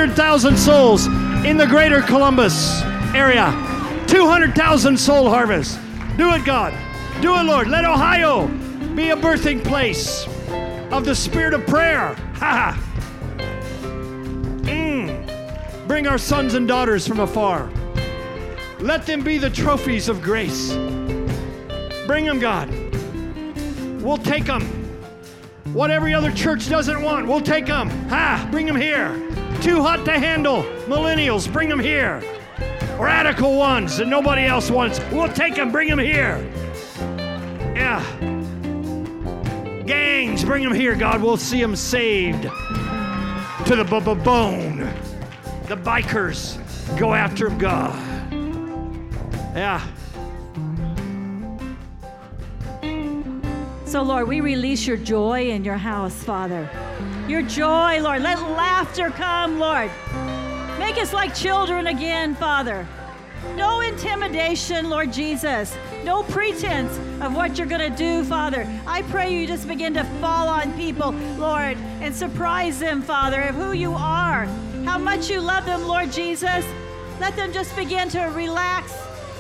200,000 souls in the greater Columbus area. 200,000 soul harvest. Do it, God. Do it, Lord. Let Ohio be a birthing place of the spirit of prayer. Ha ha. Mm. Bring our sons and daughters from afar. Let them be the trophies of grace. Bring them, God. We'll take them. What every other church doesn't want, we'll take them. Ha! Bring them here. Too hot to handle. Millennials, bring them here. Radical ones that nobody else wants, we'll take them. Bring them here. Yeah. Gangs, bring them here, God. We'll see them saved to the b- b- bone. The bikers, go after them, God. Yeah. So, Lord, we release your joy in your house, Father. Your joy, Lord. Let laughter come, Lord. Make us like children again, Father. No intimidation, Lord Jesus. No pretense of what you're going to do, Father. I pray you just begin to fall on people, Lord, and surprise them, Father, of who you are, how much you love them, Lord Jesus. Let them just begin to relax,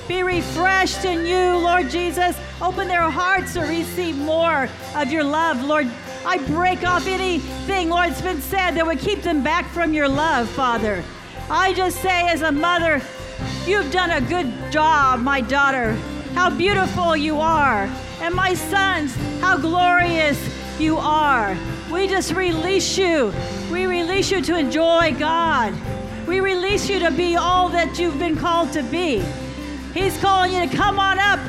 be refreshed in you, Lord Jesus. Open their hearts to receive more of your love, Lord. I break off anything, Lord, that's been said that would keep them back from your love, Father. I just say, as a mother, you've done a good job, my daughter. How beautiful you are. And my sons, how glorious you are. We just release you. We release you to enjoy God. We release you to be all that you've been called to be. He's calling you to come on up.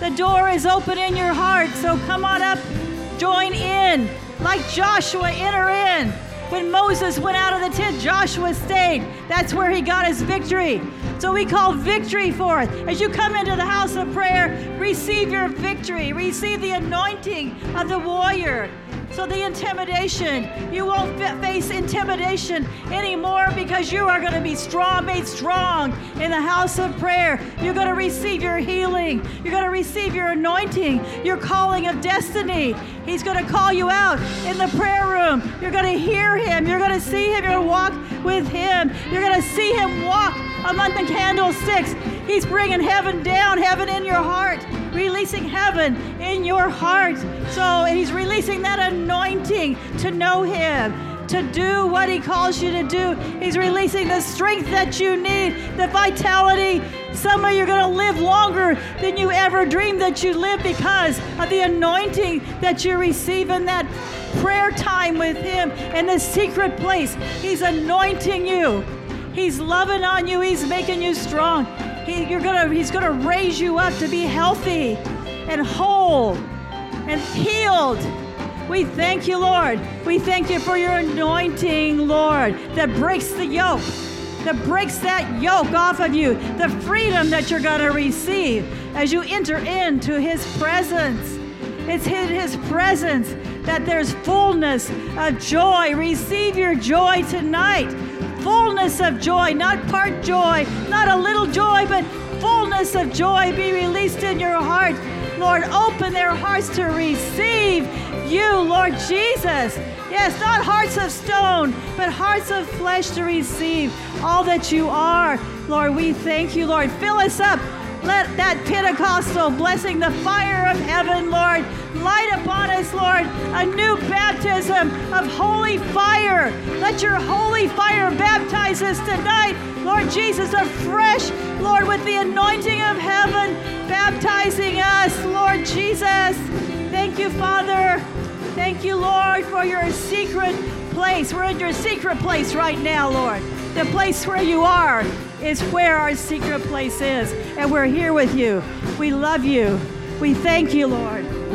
The door is open in your heart, so come on up, join in. Like Joshua, enter in. When Moses went out of the tent, Joshua stayed. That's where he got his victory. So we call victory forth. As you come into the house of prayer, receive your victory. Receive the anointing of the warrior. So the intimidation, you won't fa- face intimidation anymore because you are going to be strong, made strong in the house of prayer. You're going to receive your healing. You're going to receive your anointing, your calling of destiny. He's going to call you out in the prayer room. You're going to hear him. You're going to see him. You're going to walk with him. You're going to see him walk among the candlesticks. He's bringing heaven down, heaven in your heart, releasing heaven in your heart. So and he's releasing that anointing to know him. To do what he calls you to do. He's releasing the strength that you need, the vitality. Some of you are going to live longer than you ever dreamed that you live because of the anointing that you receive in that prayer time with him in the secret place. He's anointing you. He's loving on you. He's making you strong. He, you're gonna, he's going to raise you up to be healthy and whole and healed. We thank you, Lord. We thank you for your anointing, Lord, that breaks the yoke, that breaks that yoke off of you, the freedom that you're going to receive as you enter into his presence. It's in his presence that there's fullness of joy. Receive your joy tonight. Fullness of joy, not part joy, not a little joy, but fullness of joy be released in your heart. Lord, open their hearts to receive you, Lord Jesus. Yes, not hearts of stone, but hearts of flesh to receive all that you are. Lord, we thank you, Lord. Fill us up. Let that Pentecostal blessing, the fire of heaven, Lord, light upon us, Lord, a new baptism of holy fire. Let your holy fire baptize us tonight, Lord Jesus, afresh, Lord, with the anointing of heaven, baptizing us, Lord Jesus. Thank you, Father. Thank you, Lord, for your secret place. We're in your secret place right now, Lord. The place where you are is where our secret place is. And we're here with you. We love you. We thank you, Lord.